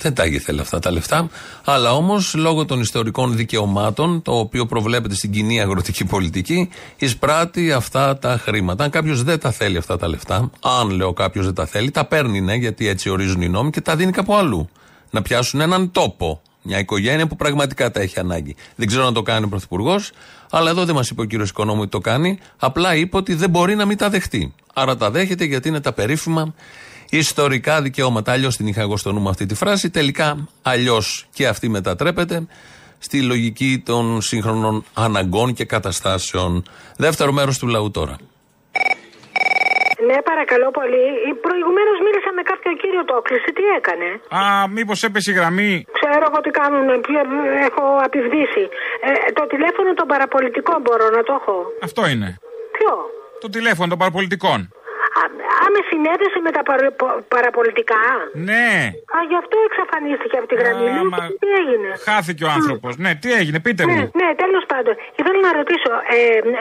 Δεν τα ήθελε αυτά τα λεφτά. Αλλά όμως λόγω των ιστορικών δικαιωμάτων, το οποίο προβλέπεται στην κοινή αγροτική πολιτική, εισπράττει αυτά τα χρήματα. Αν κάποιος δεν τα θέλει αυτά τα λεφτά, αν λέω κάποιος δεν τα θέλει, τα παίρνει, ναι, γιατί έτσι ορίζουν οι νόμοι και τα δίνει κάπου αλλού. Να πιάσουν έναν τόπο. Μια οικογένεια που πραγματικά τα έχει ανάγκη. Δεν ξέρω αν το κάνει ο Πρωθυπουργός, αλλά εδώ δεν μας είπε ο κύριος Οικονόμου ότι το κάνει. Απλά είπε ότι δεν μπορεί να μην τα δεχτεί. Άρα τα δέχεται γιατί είναι τα περίφημα ιστορικά δικαιώματα. Αλλιώς την είχα εγώ στο νου μου αυτή τη φράση. Τελικά αλλιώς και αυτή μετατρέπεται στη λογική των σύγχρονων αναγκών και καταστάσεων. Δεύτερο μέρος του λαού τώρα. Ναι, παρακαλώ πολύ. Προηγουμένως μίλησα με κάποιον κύριο το έκλεισε. Τι έκανε; Α, μήπως έπεσε η γραμμή; Ξέρω εγώ τι κάνουν. Έχω απειβδίσει. Ε, το τηλέφωνο των παραπολιτικών μπορώ να το έχω. Αυτό είναι. Ποιο; Το τηλέφωνο των παραπολιτικών. Α, α, με συνέδεσε με τα παρα, πο- παραπολιτικά. Ναι. Α, γι' αυτό εξαφανίστηκε από τη γραμμή. Α, Λέω, μα- τι έγινε; Χάθηκε ο άνθρωπος. Ναι, τι έγινε, πείτε Ναι, μου. ναι, τέλος πάντων. Και θέλω να ρωτήσω. Ε,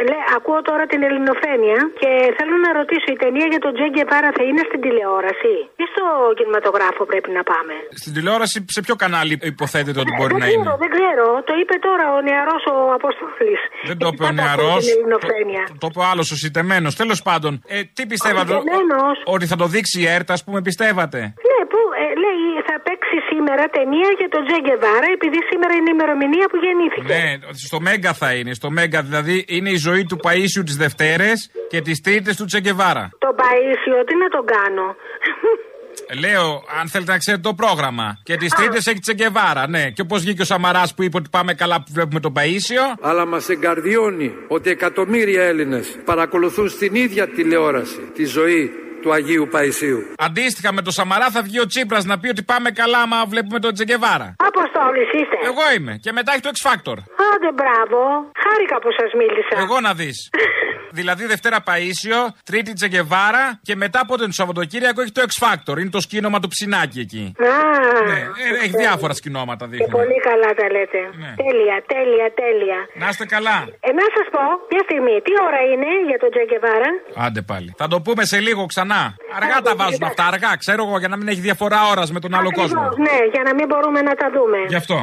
λέ- ακούω τώρα την Ελληνοφρένεια και θέλω να ρωτήσω, η ταινία για τον Τζέγκε Βάρα θα είναι στην τηλεόραση ή στο κινηματογράφο πρέπει να πάμε; Στην τηλεόραση, σε ποιο κανάλι υποθέτεται ότι μπορεί δεν να ξέρω, είναι; δεν ξέρω. Το είπε τώρα ο νεαρός ο Αποστόλης. Δεν το είπε ο νεαρός. Την Ελληνοφρένεια. Το είπε ο άλλος ο σιτεμένο. Τέλος πάντων, ε, τι πιστεύατε. Ο σιτεμένος. Ότι θα το δείξει η ΕΡΤ, ας πούμε, πιστεύατε; Ναι, που ε, λέει θα παίξει σήμερα ταινία για τον Τζέγκε Βάρα επειδή σήμερα είναι η ημερομηνία που γεννήθηκε. Ναι, στο Μέγκα θα είναι. Στο Μέγκα, δηλαδή είναι η ζωή του Παίσιου τις Δευτέρες και τις Τρίτες του Τσεκεβάρα. Τον Παίσιο, τι να τον κάνω. Λέω, αν θέλετε να ξέρετε το πρόγραμμα. Και τις Τρίτες έχει Τσεκεβάρα, ναι. Και όπως βγήκε ο Σαμαράς που είπε ότι πάμε καλά που βλέπουμε τον Παίσιο. Αλλά μας εγκαρδιώνει ότι εκατομμύρια Έλληνες παρακολουθούν στην ίδια τηλεόραση τη ζωή του Αγίου Παϊσίου. Αντίστοιχα με τον Σαμαρά θα βγει ο Τσίπρας να πει ότι πάμε καλά άμα βλέπουμε τον Τσεκεβάρα. Αποστόλης είστε. Εγώ είμαι. Και μετά έχει το X Factor. Άντε, μπράβο. Χάρηκα που σας μίλησα. Εγώ να δεις. δηλαδή Δευτέρα Παίσιο, Τρίτη Τσεκεβάρα και μετά από το Σαββατοκύριακο έχει το X Factor. Είναι το σκήνομα του ψινάκι εκεί. Α, Ναι, ε, έχει διάφορα σκηνόματα και δείχνει. πολύ καλά τα λέτε. Ναι. Τέλεια, τέλεια, τέλεια. Να είστε καλά. Ε, να σας πω, μια στιγμή, τι ώρα είναι για τον Τζέγκε Βάρα. Άντε πάλι. Θα το πούμε σε λίγο ξανά. Αργά τα βάζουν αυτά, αργά. Ξέρω εγώ για να μην έχει διαφορά ώρας με τον άλλο κόσμο. Ακριβώς, ναι, για να μην μπορούμε να τα δούμε. Γι' αυτό.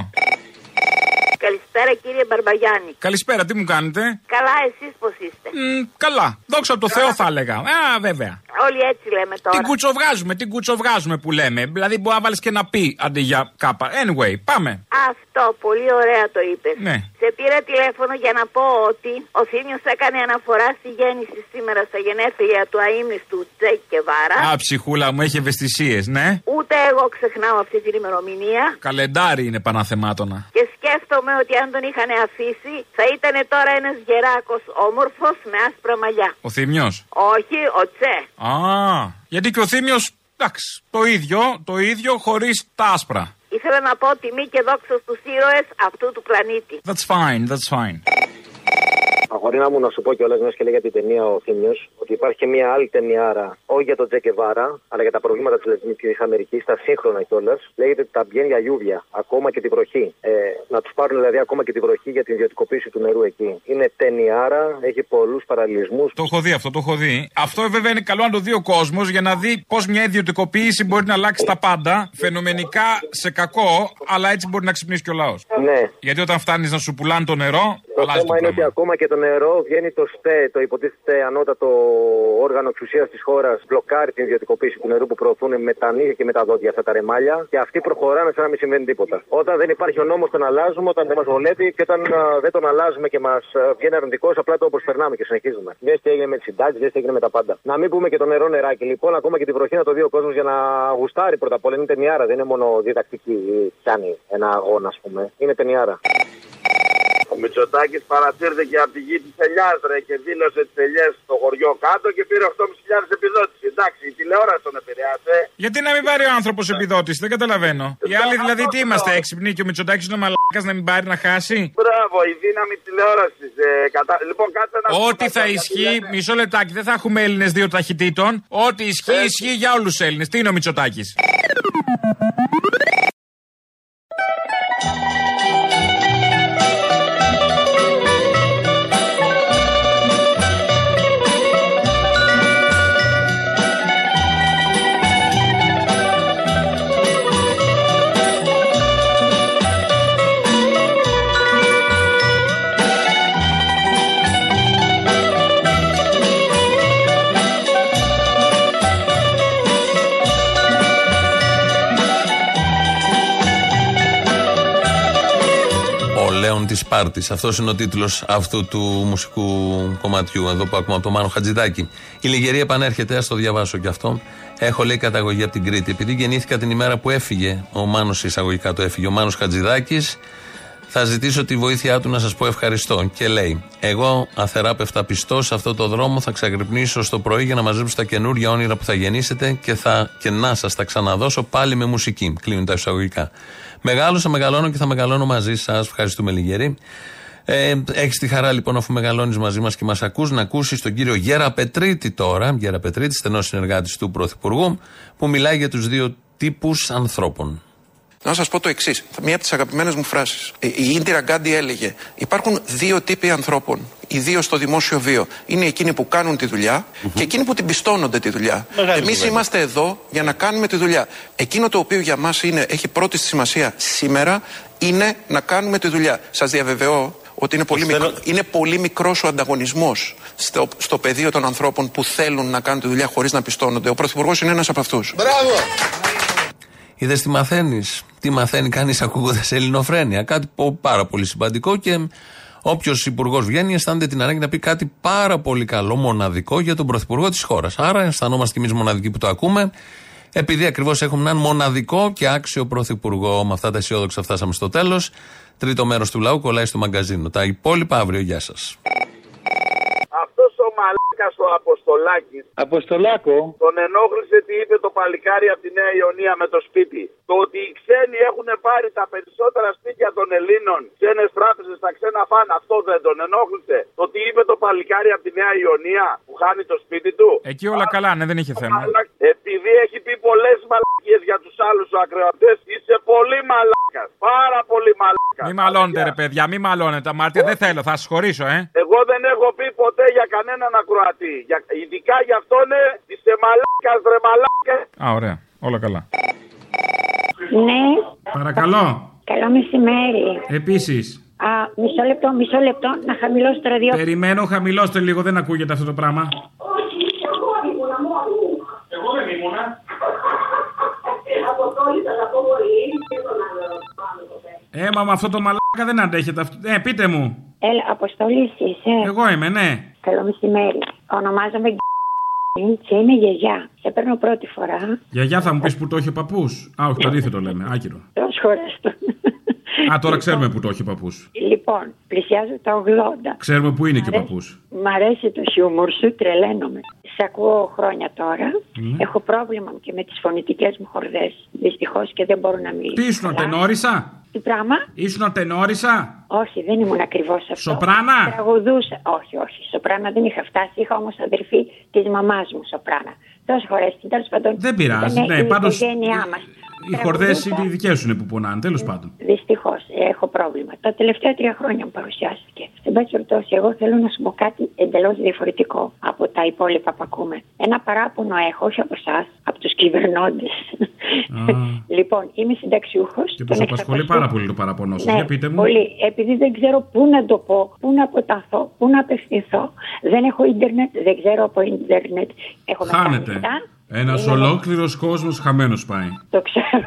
Καλησπέρα κύριε Μπαρμπαγιάννη. Καλησπέρα, τι μου κάνετε; Καλά, εσείς πώς είστε; Μ, καλά. Δόξα τω Θεώ θα έλεγα. Α, βέβαια. Όλοι έτσι λέμε τώρα. Την κουτσοβγάζουμε, την κουτσοβγάζουμε που λέμε. Δηλαδή μπορεί να βάλεις και ένα πι αντί για κάπα. Anyway, πάμε. Αυτό, πολύ ωραία το είπες. Ναι. Σε πήρα τηλέφωνο για να πω ότι ο Θήμιος έκανε αναφορά στη γέννηση σήμερα στα γενέθλια του αείμνηστου Τζέκ και Βάρα. Α, ψυχούλα μου, έχει ευαισθησίες, ναι. Ούτε εγώ ξεχνάω αυτή την ημερομηνία. Καλεντάρι είναι παναθεμάτωνα. Και σκέφτομαι ότι αν τον είχαν αφήσει θα ήταν τώρα ένας γεράκος όμορφος με άσπρα μαλλιά. Ο Θήμιος; Όχι, ο Τσε. Α, γιατί και ο Θήμιος. Εντάξει, το ίδιο, το ίδιο χωρίς τα άσπρα. Ήθελα να πω τιμή και δόξα στους ήρωες αυτού του πλανήτη. That's fine, that's fine. Αγορίνα μου, να σου πω κιόλας, μιας και λέει για την ταινία ο Θήμιος, ότι υπάρχει και μια άλλη ταινιάρα, όχι για τον Τζέκε Βάρα, αλλά για τα προβλήματα της Λατινική Αμερικής, τα σύγχρονα κιόλας. Λέγεται ότι τα μπιέν για Ιούβια, ακόμα και τη βροχή. Ε, να τους πάρουν δηλαδή ακόμα και τη βροχή για την ιδιωτικοποίηση του νερού εκεί. Είναι ταινιάρα, έχει πολλούς παραλληλισμούς. Το έχω δει αυτό, το έχω δει. Αυτό βέβαια είναι καλό να το δει ο κόσμος για να δει πώς μια ιδιωτικοποίηση μπορεί να αλλάξει τα πάντα. Φαινομενικά σε κακό, αλλά έτσι μπορεί να ξυπνήσει και ο λαός. Ναι. Γιατί όταν φτάνεις να σου πουλάνε το νερό, Το αλλάζει το θέμα είναι πράγμα. ότι ακόμα και το νερό βγαίνει το ΣΤΕ, το υποτίθεται ανώτατο όργανο εξουσίας της χώρας, μπλοκάρει την ιδιωτικοποίηση του νερού που προωθούν με τα νύχια και με τα δόντια αυτά τα ρεμάλια και αυτοί προχωράνε σαν να μην συμβαίνει τίποτα. Όταν δεν υπάρχει ο νόμος, τον αλλάζουμε, όταν δεν μας βολεύει και όταν α, δεν τον αλλάζουμε και μας βγαίνει αρνητικός, απλά το προσπερνάμε και συνεχίζουμε. Μιας και έγινε με τις συντάξεις, μιας και έγινε με τα πάντα. Να μην πούμε και το νερό νεράκι. Λοιπόν, ακόμα και τη βροχή να το δει ο κόσμος για να γουστάρει πρώτα απ' όλα. Είναι ταινιάρα, δεν είναι μόνο διδακτική ή πιάνει ένα αγώνα, ας πούμε. Είναι ταινιάρα. Ο Μητσοτάκης παρασύρθηκε από τη γη της Ελιάς ρε και δήλωσε τις ελιές στο χωριό κάτω και πήρε 8.500 επιδότηση. Εντάξει, η τηλεόραση τον επηρεάσε. Γιατί να μην πάρει ο άνθρωπος επιδότηση, δεν καταλαβαίνω. Οι άλλοι δηλαδή τι είμαστε έξυπνοι και ο Μητσοτάκης είναι μαλάκας να μην πάρει να χάσει; Μπράβο, η δύναμη τηλεόρασης. Ε, κατα... Λοιπόν, κάτσε να Ό,τι θα ισχύει, μισό λεπτάκι, δεν θα έχουμε Έλληνες δύο ταχυτήτων. Ό,τι ισχύει, ισχύει για όλους του Έλληνες. Τι είναι ο Μητσοτάκης; Ο Λέων της Πάρτης. Αυτός είναι ο τίτλος αυτού του μουσικού κομματιού, εδώ που ακούμε από τον Μάνο Χατζηδάκη. Η Λιγερία επανέρχεται, ας το διαβάσω κι αυτό. Έχω λέει καταγωγή από την Κρήτη. Επειδή γεννήθηκα την ημέρα που έφυγε, ο Μάνος εισαγωγικά το έφυγε, ο Μάνος Χατζηδάκης, Θα ζητήσω τη βοήθειά του να σας πω ευχαριστώ. Και λέει: Εγώ, αθεράπευτα πιστός, σε αυτό το δρόμο θα ξαγρυπνήσω στο πρωί για να μαζέψω τα καινούργια όνειρα που θα γεννήσετε και, θα, και να σας τα ξαναδώσω πάλι με μουσική. Κλείνουν τα εισαγωγικά. Μεγάλωσα, μεγαλώνω και θα μεγαλώνω μαζί σας. Ευχαριστούμε λιγερή. Ε, Έχεις τη χαρά λοιπόν, αφού μεγαλώνεις μαζί μας και μας ακούς, να ακούσεις τον κύριο Γέρα Πετρίτη τώρα, Γέρα Πετρίτη, στενός συνεργάτης του Πρωθυπουργού, που μιλάει για τους δύο τύπους ανθρώπων. Να σας πω το εξής. Μία από τις αγαπημένες μου φράσεις. Η Ίντιρα Γκάντι έλεγε: Υπάρχουν δύο τύποι ανθρώπων. Οι δύο στο δημόσιο βίο. Είναι εκείνοι που κάνουν τη δουλειά και εκείνοι που την πιστώνονται τη δουλειά. Εμείς είμαστε εδώ για να κάνουμε τη δουλειά. Εκείνο το οποίο για μας έχει πρώτη σημασία σήμερα είναι να κάνουμε τη δουλειά. Σας διαβεβαιώ ότι είναι πολύ, μικρό, είναι πολύ μικρός ο ανταγωνισμός στο, στο πεδίο των ανθρώπων που θέλουν να κάνουν τη δουλειά χωρίς να πιστώνονται. Ο Πρωθυπουργός είναι ένας από αυτούς. Μπράβο! Είδες τι μαθαίνεις; Τι μαθαίνει κανείς ακούγοντας ελληνοφρένεια; Κάτι πάρα πολύ σημαντικό και όποιος υπουργός βγαίνει αισθάνεται την ανάγκη να πει κάτι πάρα πολύ καλό, μοναδικό για τον πρωθυπουργό της χώρας. Άρα αισθανόμαστε κι εμείς μοναδικοί που το ακούμε. Επειδή ακριβώς έχουμε έναν μοναδικό και άξιο πρωθυπουργό. Με αυτά τα αισιόδοξα φτάσαμε στο τέλος. Τρίτο μέρος του λαού κολλάει στο μαγκαζίνο. Τα υπόλοιπα αύριο. Γεια σας. Αυτός ο μαλάκα ο Αποστολάκη. Αποστολάκο. Τον ενόχλησε τι είπε το παλικάρι από τη Νέα Ιωνία με το σπίτι. Το ότι οι ξένοι έχουν πάρει τα περισσότερα σπίτια των Ελλήνων, ξένες τράπεζες, τα ξένα φαν, αυτό δεν τον ενόχλησε. Το ότι είπε το παλικάρι από τη Νέα Ιωνία που χάνει το σπίτι του. Εκεί όλα καλά, ναι, δεν είχε θέμα. Επειδή έχει πει πολλέ μαλακίες για τους άλλους ακροατές, είσαι πολύ μαλάκας. Πάρα πολύ μαλάκας. Μη μαλώνετε, ρε παιδιά, μη μαλώνετε. Μάρτια δεν θέλω, θα σας χωρίσω, ε. Εγώ δεν έχω πει ποτέ για κανέναν ακροατή. Για, ειδικά για αυτόν είσαι μαλάκας, ρε μαλάκα. Α, ωραία. Όλα καλά. Ναι. Παρακαλώ. Καλό μεσημέρι. Επίσης. Α, μισό λεπτό, μισό λεπτό, να χαμηλώσω το ραδιόφωνο. Περιμένω, χαμηλώστε λίγο, δεν ακούγεται αυτό το πράγμα. Εγώ δεν ήμουνα. Ε, μα με αυτό το μαλάκα δεν αντέχετε αυτό. Ε, πείτε μου. Έλα, Αποστολή είσαι. Εγώ είμαι, ναι. Καλό μεσημέρι. Ονομάζομαι και είμαι γιαγιά. Σε παίρνω πρώτη φορά. Γιαγιά θα μου πεις που το έχει ο παππούς; Α, όχι, το αντίθετο λέμε. Άκυρο. Τόσε φορέ το. Α, τώρα ξέρουμε που το έχει ο παππούς. Λοιπόν, πλησιάζω τα 80. Ξέρουμε που είναι και ο παππούς. Μ' αρέσει το χιούμορ σου, τρελαίνομαι. Σε ακούω χρόνια τώρα. Ναι. Έχω πρόβλημα και με τις φωνητικές μου χορδές. Δυστυχώς και δεν μπορώ να μιλήσω. Τι ήσουν, τενόρισα. Τι πράγμα; Ήσουν τενόρισα. Όχι, δεν ήμουν ακριβώς αυτό. Σοπράνα; Τραγουδούσα. Όχι, όχι. Σοπράνα δεν είχα φτάσει. Είχα όμως αδερφή της μαμάς μου σοπράνα. Τόσε φορέ την τέλος πάντων. Δεν πειράζει. ήταν Ναι, η πάντως. οικογένειά μας. Οι χορδές είναι οι δικές σου είναι που πονάνε, τέλος πάντων. Δυστυχώς έχω πρόβλημα. Τα τελευταία τρία χρόνια μου παρουσιάστηκε. Εν πάση περιπτώσει, εγώ θέλω να σου πω κάτι εντελώς διαφορετικό από τα υπόλοιπα που ακούμε. Ένα παράπονο έχω, όχι από εσάς, από τους κυβερνώντες. λοιπόν, είμαι συνταξιούχος. Και τους απασχολεί πάρα πολύ το παραπονό σας. Ναι, Για πείτε μου. Πολύ. Επειδή δεν ξέρω πού να το πω, πού να αποταθώ, πού να απευθυνθώ. Δεν έχω ίντερνετ, δεν ξέρω από ίντερνετ. Έχω Χάνεται. μετάνιστα. Ένας Είναι- ολόκληρος κόσμος χαμένος πάει. Το ξέρω.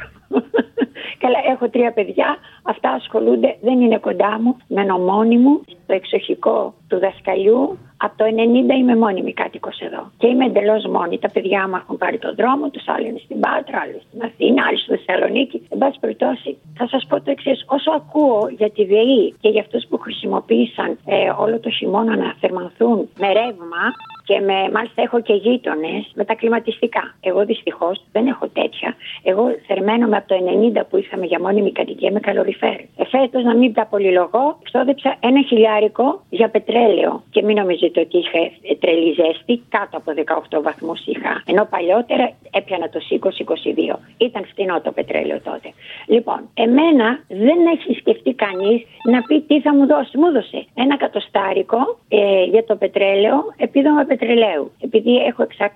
Καλά, έχω τρία παιδιά. Αυτά ασχολούνται, δεν είναι κοντά μου, με νομόνι μου, στο εξοχικό του δασκαλιού. Από το 90 είμαι μόνιμη κάτοικος εδώ. Και είμαι εντελώς μόνη. Τα παιδιά μου έχουν πάρει τον δρόμο τους, άλλοι είναι στην Πάτρα, άλλοι στην Αθήνα, άλλοι στη Θεσσαλονίκη. Εν πάση περιπτώσει, θα σας πω το εξής. Όσο ακούω για τη ΔΕΗ και για αυτούς που χρησιμοποίησαν ε, όλο το χειμώνα να θερμανθούν με ρεύμα, και με, μάλιστα έχω και γείτονες με τα κλιματιστικά. Εγώ δυστυχώς δεν έχω τέτοια. Εγώ θερμαίνομαι από το 90 που είχαμε για μόνιμη κατοικία με καλοριφέρ. Εφέτο, να μην τα πολυλογώ, ξόδεψα ένα χιλιάρικο για πετρέλαιο. Και μην νομίζετε ότι είχα ε, τρελή ζέστη, κάτω από 18 βαθμούς είχα. Ενώ παλιότερα έπιανα το 20-22. Ήταν φθηνό το πετρέλαιο τότε. Λοιπόν, εμένα δεν έχει σκεφτεί κανείς να πει τι θα μου δώσει. Μου έδωσε ένα κατοστάρικο ε, για το πετρέλαιο, επίδομα πετρελαίου. Επειδή έχω 600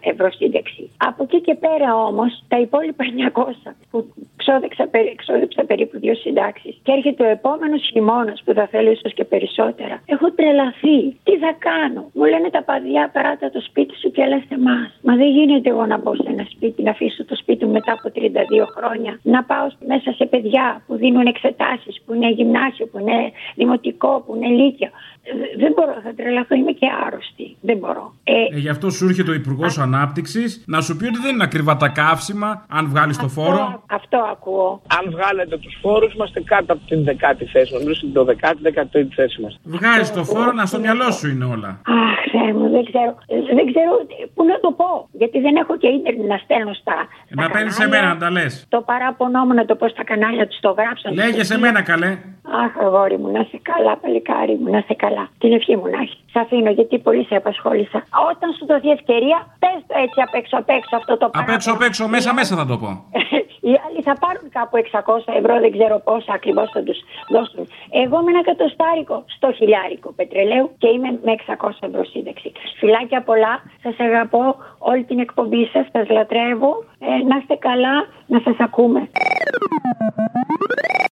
ευρώ σύνταξη. Από εκεί και πέρα όμως, τα υπόλοιπα 900 που ξόδεψα, περί- ξόδεψα περίπου δύο συντάξεις. Και έρχεται ο επόμενος χειμώνας που θα θέλω ίσως και περισσότερα. Έχω τρελαθεί. Τι θα κάνω; Μου λένε τα παιδιά, περάτα το σπίτι σου και έλα σε εμάς. Μα δεν γίνεται εγώ να μπω σε ένα σπίτι, να αφήσω το σπίτι μου μετά από 32 χρόνια. Να πάω μέσα σε παιδιά που δίνουν εξετάσεις, που είναι γυμνάσιο, που είναι δημοτικό, που είναι λύκειο. Ε, Δεν μπορώ, θα τρελαθώ, είμαι και άρρωστη. Δεν μπορώ. Ε, Ε, γι' αυτό σου έρχεται ο Υπουργός Ανάπτυξης να σου πει ότι δεν είναι ακριβά τα καύσιμα, αν βγάλεις το φόρο. αυτό, αυτό ακούω. Αν βγάλετε τους φόρους, είμαστε κάτω από την δεκάτη θέση μας. Μιλούσε το δεκάτη, δεκατή θέση μας. Βγάζει το φόρο, να στο μυαλό σου είναι όλα. Αχ, Θεέ μου, δεν ξέρω. Ε, Δεν ξέρω πού να το πω. Γιατί δεν έχω και ίντερνετ να στέλνω στα. στα Να παίρνεις σε κανάλια. μένα να τα λες. Το παράπονό μου να το πω στα κανάλια τους το γράψαν. Λέγε σε μένα καλέ. Αχ, αγόρι μου, να σε καλά, παλικάρι μου, να σε καλά. Την ευχή μου να έχει. Σε αφήνω γιατί πολύ σε απασχόλησα. Όταν σου δοθεί ευκαιρία, πες το έτσι απ' έξω απ' έξω αυτό το Απ' πράγμα. έξω απ' έξω, μέσα μέσα θα το πω. Οι άλλοι θα πάρουν κάπου 600 ευρώ, δεν ξέρω πόσα ακριβώς θα τους δώσουν. Εγώ με ένα κατοστάρικο στο χιλιάρικο πετρελαίου και είμαι με 600 ευρώ σύνταξη. Φιλάκια πολλά, σας αγαπώ όλη την εκπομπή σας, σας λατρεύω. Ε, να είστε καλά, να σας ακούμε.